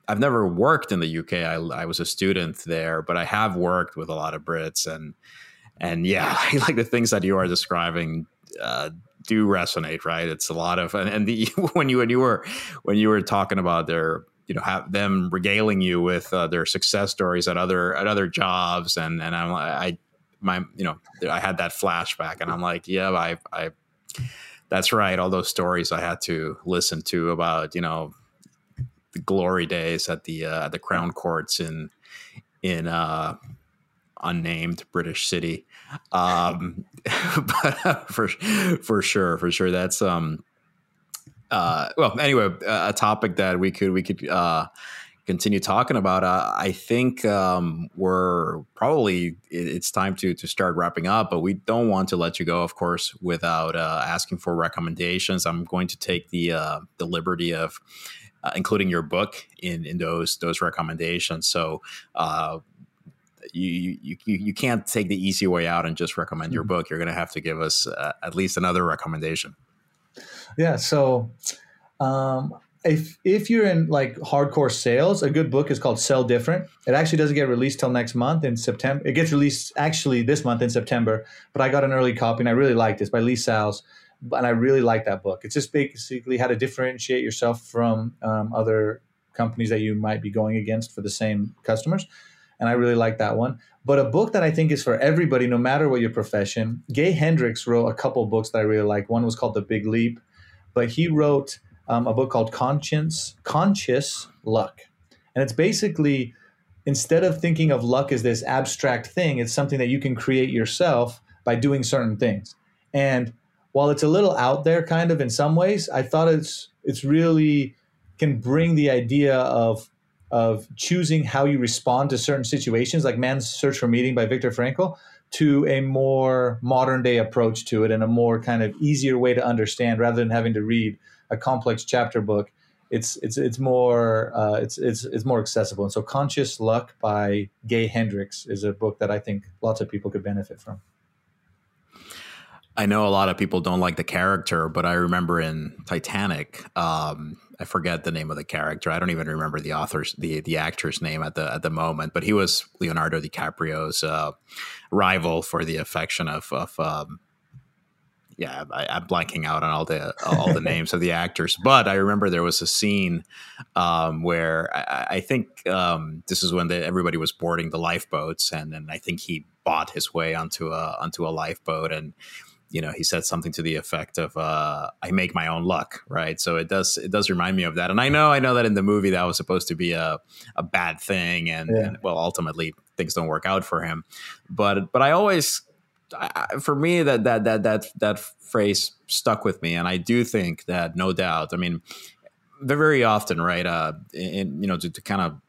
I've never worked in the UK. I, I, was a student there, but I have worked with a lot of Brits, and and yeah, <laughs> like the things that you are describing. Uh, do resonate, right? It's a lot of, and, and the, <laughs> when you when you were when you were talking about their you know have them regaling you with uh, their success stories at other at other jobs and and I'm I my you know I had that flashback, and I'm like, yeah, I I that's right. All those stories I had to listen to about you know the glory days at the uh, the Crown Courts in in uh, unnamed British city. Um, <laughs> but uh, for for sure, for sure, that's um. Uh, well, anyway, a topic that we could we could uh, continue talking about, uh, I think um, we're probably it's time to to start wrapping up. But we don't want to let you go, of course, without uh, asking for recommendations. I'm going to take the uh, the liberty of uh, including your book in in those those recommendations. So. Uh, you, you you can't take the easy way out and just recommend your mm-hmm. book. You're going to have to give us uh, at least another recommendation. Yeah. So um, if if you're in like hardcore sales, a good book is called Sell Different. It actually doesn't get released till next month in September. It gets released actually this month in September, but I got an early copy and I really liked it. It's by Lee Salz, and I really like that book. It's just basically how to differentiate yourself from um, other companies that you might be going against for the same customers. and I really like that one. But a book that I think is for everybody, no matter what your profession. Gay Hendricks wrote a couple books that I really like. One was called The Big Leap, but he wrote um, a book called Conscience Conscious Luck, and it's basically instead of thinking of luck as this abstract thing, it's something that you can create yourself by doing certain things. And while it's a little out there, kind of in some ways, I thought it's it's really can bring the idea of of choosing how you respond to certain situations, like Man's Search for Meaning by Viktor Frankl, to a more modern day approach to it and a more kind of easier way to understand rather than having to read a complex chapter book. It's it's it's more uh, it's it's it's more accessible. And so, Conscious Luck by Gay Hendricks is a book that I think lots of people could benefit from. I know a lot of people don't like the character, but I remember in Titanic, um, I forget the name of the character. I don't even remember the author's the the actor's name at the at the moment, but he was Leonardo DiCaprio's uh, rival for the affection of of um, yeah, I, am blanking out on all the all the <laughs> names of the actors, but I remember there was a scene um, where I, I think um, this is when the, everybody was boarding the lifeboats, and then I think he bought his way onto a onto a lifeboat, and you know, he said something to the effect of uh, "I make my own luck," right? So it does it does remind me of that, and I know I know that in the movie that was supposed to be a a bad thing, and, yeah. and well, ultimately things don't work out for him, but but I always I, for me that that that that that phrase stuck with me, and I do think that no doubt. I mean, very often, right? Uh, in, you know, to, to kind of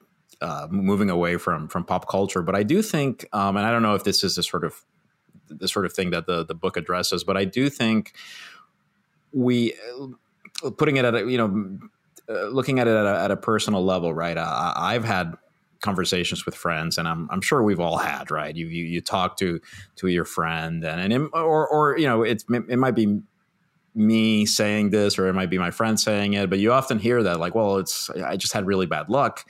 uh, moving away from from pop culture, but I do think, um, and I don't know if this is a sort of the sort of thing that the the book addresses. But I do think we uh, putting it at a you know uh, looking at it at a, at a personal level, right? Uh, I've had conversations with friends, and I'm I'm sure we've all had, right? You you, you talk to to your friend, and and it, or or you know it's it might be me saying this or it might be my friend saying it but you often hear that like well it's i just had really bad luck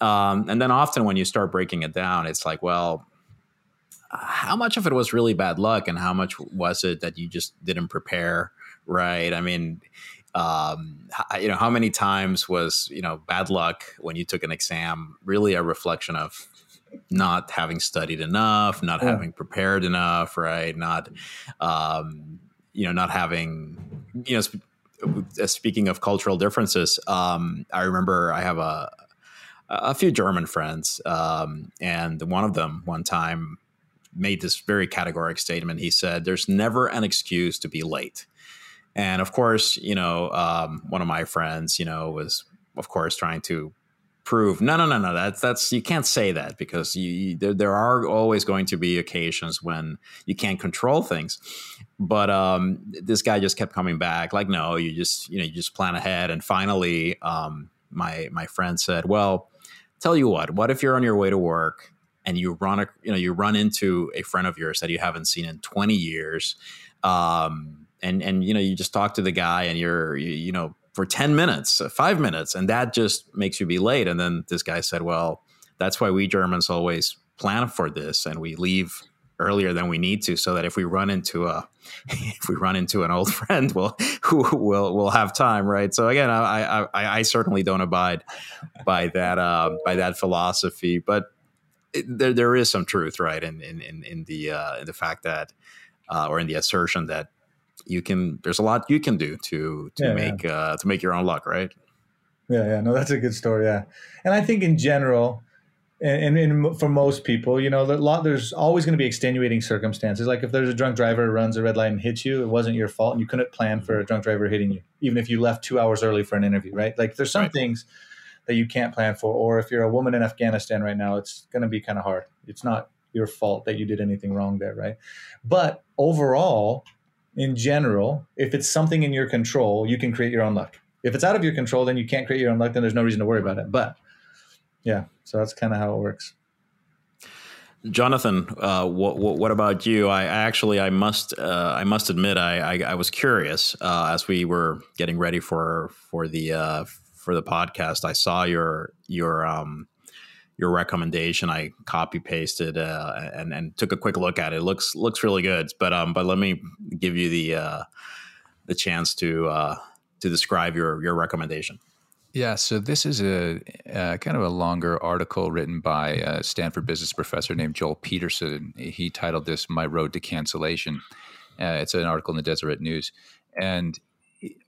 um, and then often when you start breaking it down it's like well how much of it was really bad luck and how much was it that you just didn't prepare right i mean um, you know how many times was you know bad luck when you took an exam really a reflection of not having studied enough not yeah. having prepared enough right not um, you know not having you know sp- uh, speaking of cultural differences um, i remember i have a a few german friends um, and one of them one time made this very categoric statement. He said, "There's never an excuse to be late." And of course, you know, um, one of my friends, you know, was of course trying to prove no, no, no, no. That's that's you can't say that because you, you, there, there are always going to be occasions when you can't control things. But um, this guy just kept coming back, like, no, you just you know you just plan ahead. And finally, um, my my friend said, well. Tell you what, what if you're on your way to work and you run a, you know you run into a friend of yours that you haven't seen in 20 years um, and and you know you just talk to the guy and you're you, you know for 10 minutes 5 minutes and that just makes you be late. And then this guy said well that's why we Germans always plan for this and we leave earlier than we need to so that if we run into a <laughs> if we run into an old <laughs> friend we'll we'll we'll have time right? So again i i i certainly don't abide by that uh, by that philosophy but there there is some truth, right, in in in, in the uh, in the fact that uh, or in the assertion that you can there's a lot you can do to to yeah, make yeah. Uh, to make your own luck, right? Yeah, yeah, no, that's a good story. Yeah, and I think in general, and, and, and for most people, you know, there's always going to be extenuating circumstances. Like if there's a drunk driver who runs a red light and hits you, it wasn't your fault, and you couldn't plan for a drunk driver hitting you, even if you left two hours early for an interview, right? Like there's some right. things that you can't plan for. Or if you're a woman in Afghanistan right now, it's going to be kind of hard. It's not your fault that you did anything wrong there, right? But overall, in general, if it's something in your control, you can create your own luck. If it's out of your control, then you can't create your own luck, then there's no reason to worry about it. But yeah, so that's kind of how it works. Jonathan, uh, what, what, about you? I, I actually, I must, uh, I must admit, I, I, I was curious uh, as we were getting ready for for the uh, for the podcast, I saw your your um, your recommendation. I copy pasted uh, and and took a quick look at it. it. looks looks really good. But um, but let me give you the uh, the chance to uh, to describe your your recommendation. Yeah, so this is a, a, kind of a longer article written by a Stanford business professor named Joel Peterson. He titled this "My Road to Cancellation." Uh, it's an article in the Deseret News, and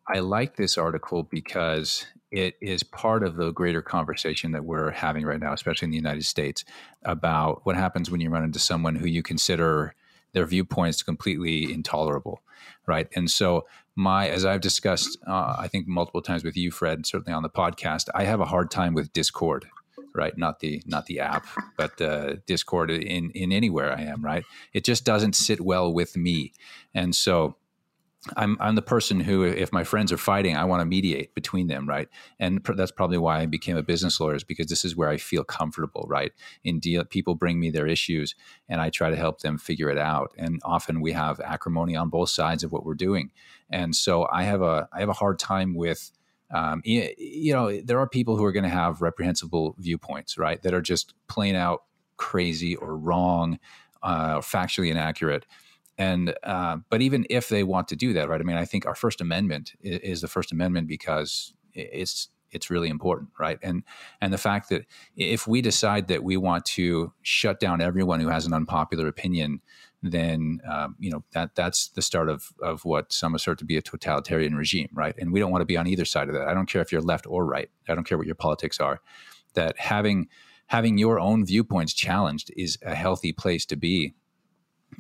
I like this article because it is part of the greater conversation that we're having right now, especially in the United States, about what happens when you run into someone who you consider their viewpoints completely intolerable, right? And so, my as I've discussed, uh, I think multiple times with you, Fred, certainly on the podcast, I have a hard time with Discord, right? Not the not the app, but uh, Discord in in anywhere I am, right? It just doesn't sit well with me, and so I'm I'm the person who, if my friends are fighting, I want to mediate between them, right? And pr- that's probably why I became a business lawyer, is because this is where I feel comfortable, right? In deal, people bring me their issues, and I try to help them figure it out. And often we have acrimony on both sides of what we're doing, and so I have a I have a hard time with. Um, you know, there are people who are going to have reprehensible viewpoints, right? That are just plain out crazy or wrong, uh, factually inaccurate and uh, but even if they want to do that, right? I mean, I think our First Amendment is, is the First Amendment because it's it's really important, right? And and the fact that if we decide that we want to shut down everyone who has an unpopular opinion, then um, you know that that's the start of of what some assert to be a totalitarian regime, right? And we don't want to be on either side of that. I don't care if you're left or right. I don't care what your politics are. That having having your own viewpoints challenged is a healthy place to be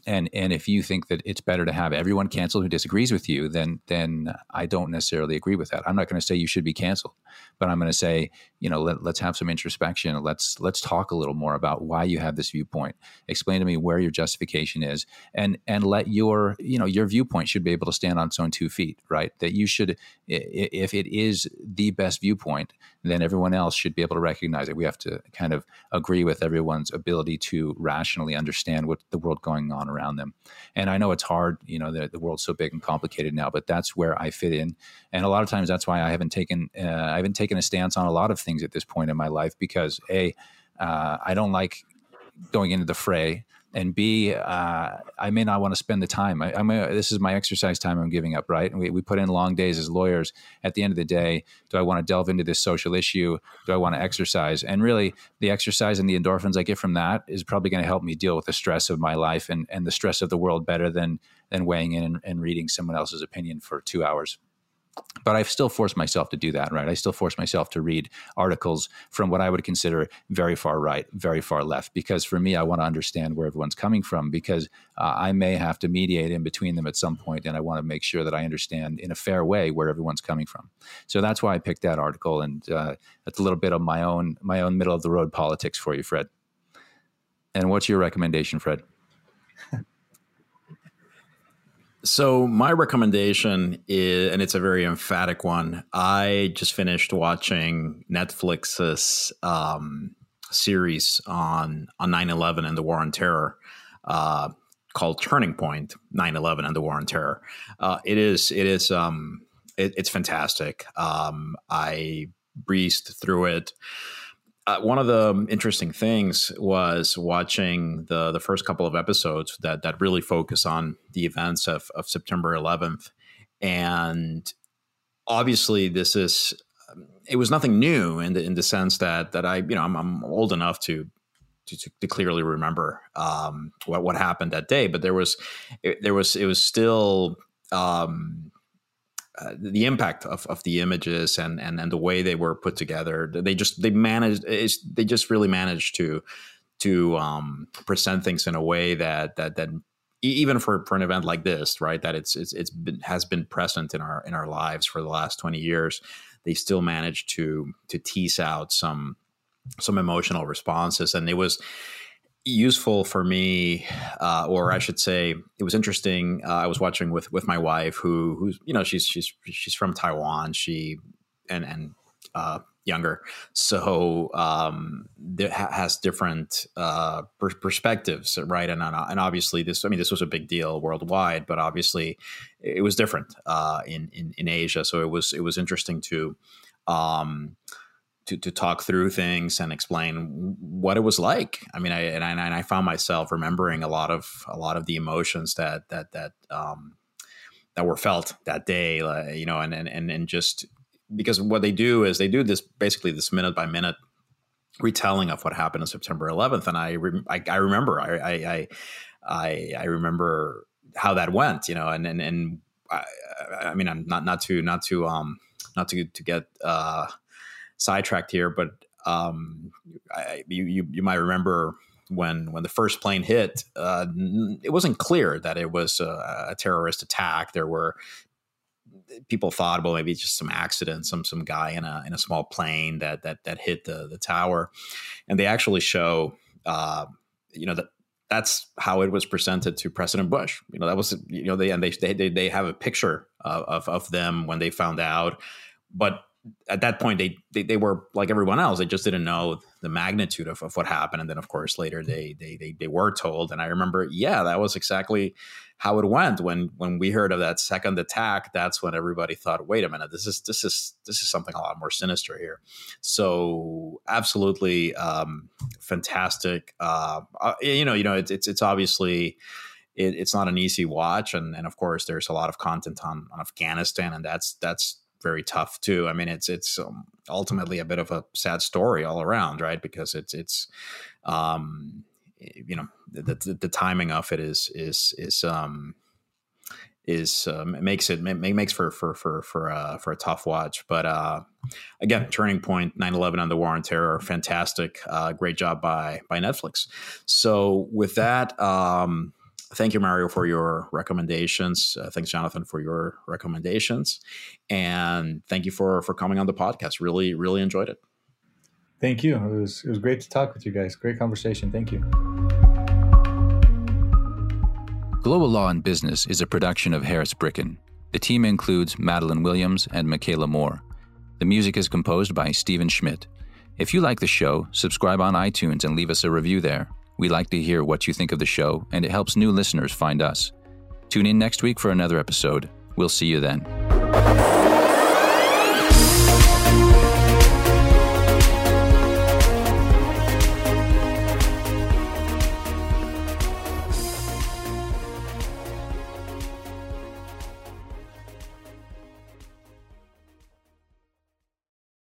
and and if you think that it's better to have everyone canceled who disagrees with you then then i don't necessarily agree with that. I'm not going to say you should be canceled but i'm going to say you know let, let's have some introspection. Let's let's talk a little more about why you have this viewpoint. Explain to me where your justification is and and let your you know your viewpoint should be able to stand on its own two feet right? That you should if it is the best viewpoint then everyone else should be able to recognize it. We have to kind of agree with everyone's ability to rationally understand what the world going on around them. And i know it's hard you know the, the world's so big and complicated now but that's where i fit in. And a lot of times that's why i haven't taken uh, i haven't taken a stance on a lot of things at this point in my life because a uh, I don't like going into the fray and B, uh, I may not want to spend the time. I, am this is my exercise time I'm giving up, right? We, we put in long days as lawyers. At the end of the day, do I want to delve into this social issue? Do I want to exercise? And really, the exercise and the endorphins I get from that is probably going to help me deal with the stress of my life and, and the stress of the world better than than weighing in and, and reading someone else's opinion for two hours but I've still force myself to do that, right? I still force myself to read articles from what I would consider very far right, very far left, because for me, I want to understand where everyone's coming from, because uh, I may have to mediate in between them at some point, and I want to make sure that I understand in a fair way where everyone's coming from. So that's why I picked that article, and uh, that's a little bit of my own my own middle of the road politics for you, Fred. And what's your recommendation, Fred? <laughs> So my recommendation is, and it's a very emphatic one. I just finished watching Netflix's um, series on on 9-11 and the war on terror, uh, called Turning Point: 9-11 and the War on Terror. Uh, it is it is um, it, it's fantastic. Um, I breezed through it uh, one of the interesting things was watching the the first couple of episodes that that really focus on the events of, of September 11th, and obviously this is it was nothing new in the in the sense that that I you know I'm, I'm old enough to to, to, clearly remember um, what what happened that day, but there was it, there was it was still um, uh, the impact of, of the images and, and and the way they were put together they just they managed they just really managed to to um, present things in a way that that that even for, for an event like this right that it's it's, it's been has been present in our in our lives for the last 20 years they still managed to to tease out some some emotional responses. And it was useful for me, uh, or I should say, it was interesting. Uh, I was watching with with my wife, who who's you know she's she's she's from Taiwan. She and and uh, younger, so um, has different uh, per- perspectives, right? And and obviously this, I mean, this was a big deal worldwide, but obviously it was different uh, in, in in Asia. So it was it was interesting to. Um, to, to talk through things and explain what it was like. I mean, I and, I and I found myself remembering a lot of a lot of the emotions that that that um, that were felt that day, uh, you know, and and and just because what they do is they do this basically this minute by minute retelling of what happened on September 11th, and I re- I, I, remember I, I I I remember how that went, you know, and and and I, I mean I'm not not to not to um not to to get uh, sidetracked here, but um, I, you, you you might remember when when the first plane hit, uh, it wasn't clear that it was a, a, terrorist attack. There were people thought, well, maybe it's just some accident, some some guy in a in a small plane that that that hit the the tower, and they actually show, uh, you know, that that's how it was presented to President Bush. You know, that was you know they and they they they have a picture of of, of them when they found out, but at that point they, they, they were like everyone else. They just didn't know the magnitude of, of what happened. And then of course later they, they they they were told. And i remember yeah that was exactly how it went. When when we heard of that second attack that's when everybody thought wait a minute this is this is this is something a lot more sinister here. So absolutely um fantastic uh, uh you know you know it's it's, it's obviously it, it's not an easy watch. And and of course there's a lot of content on on afghanistan. And that's that's very tough too. I mean, it's it's um, ultimately a bit of a sad story all around, right? Because it's it's um, you know the, the, the timing of it is is is um, is um, it makes it, it makes for for for for uh, for a tough watch. But uh, again, turning point, 9-11 on the war on terror, fantastic, uh, great job by by Netflix. So with that. Um, thank you, Mario, for your recommendations. Uh, thanks, Jonathan, for your recommendations, and thank you for for coming on the podcast. Really, really enjoyed it. Thank you. It was it was great to talk with you guys. Great conversation. Thank you. Global Law and Business is a production of Harris Bricken. The team includes Madeline Williams and Michaela Moore. The music is composed by Stephen Schmidt. If you like the show, subscribe on iTunes and leave us a review there. We like to hear what you think of the show, and it helps new listeners find us. Tune in next week for another episode. We'll see you then.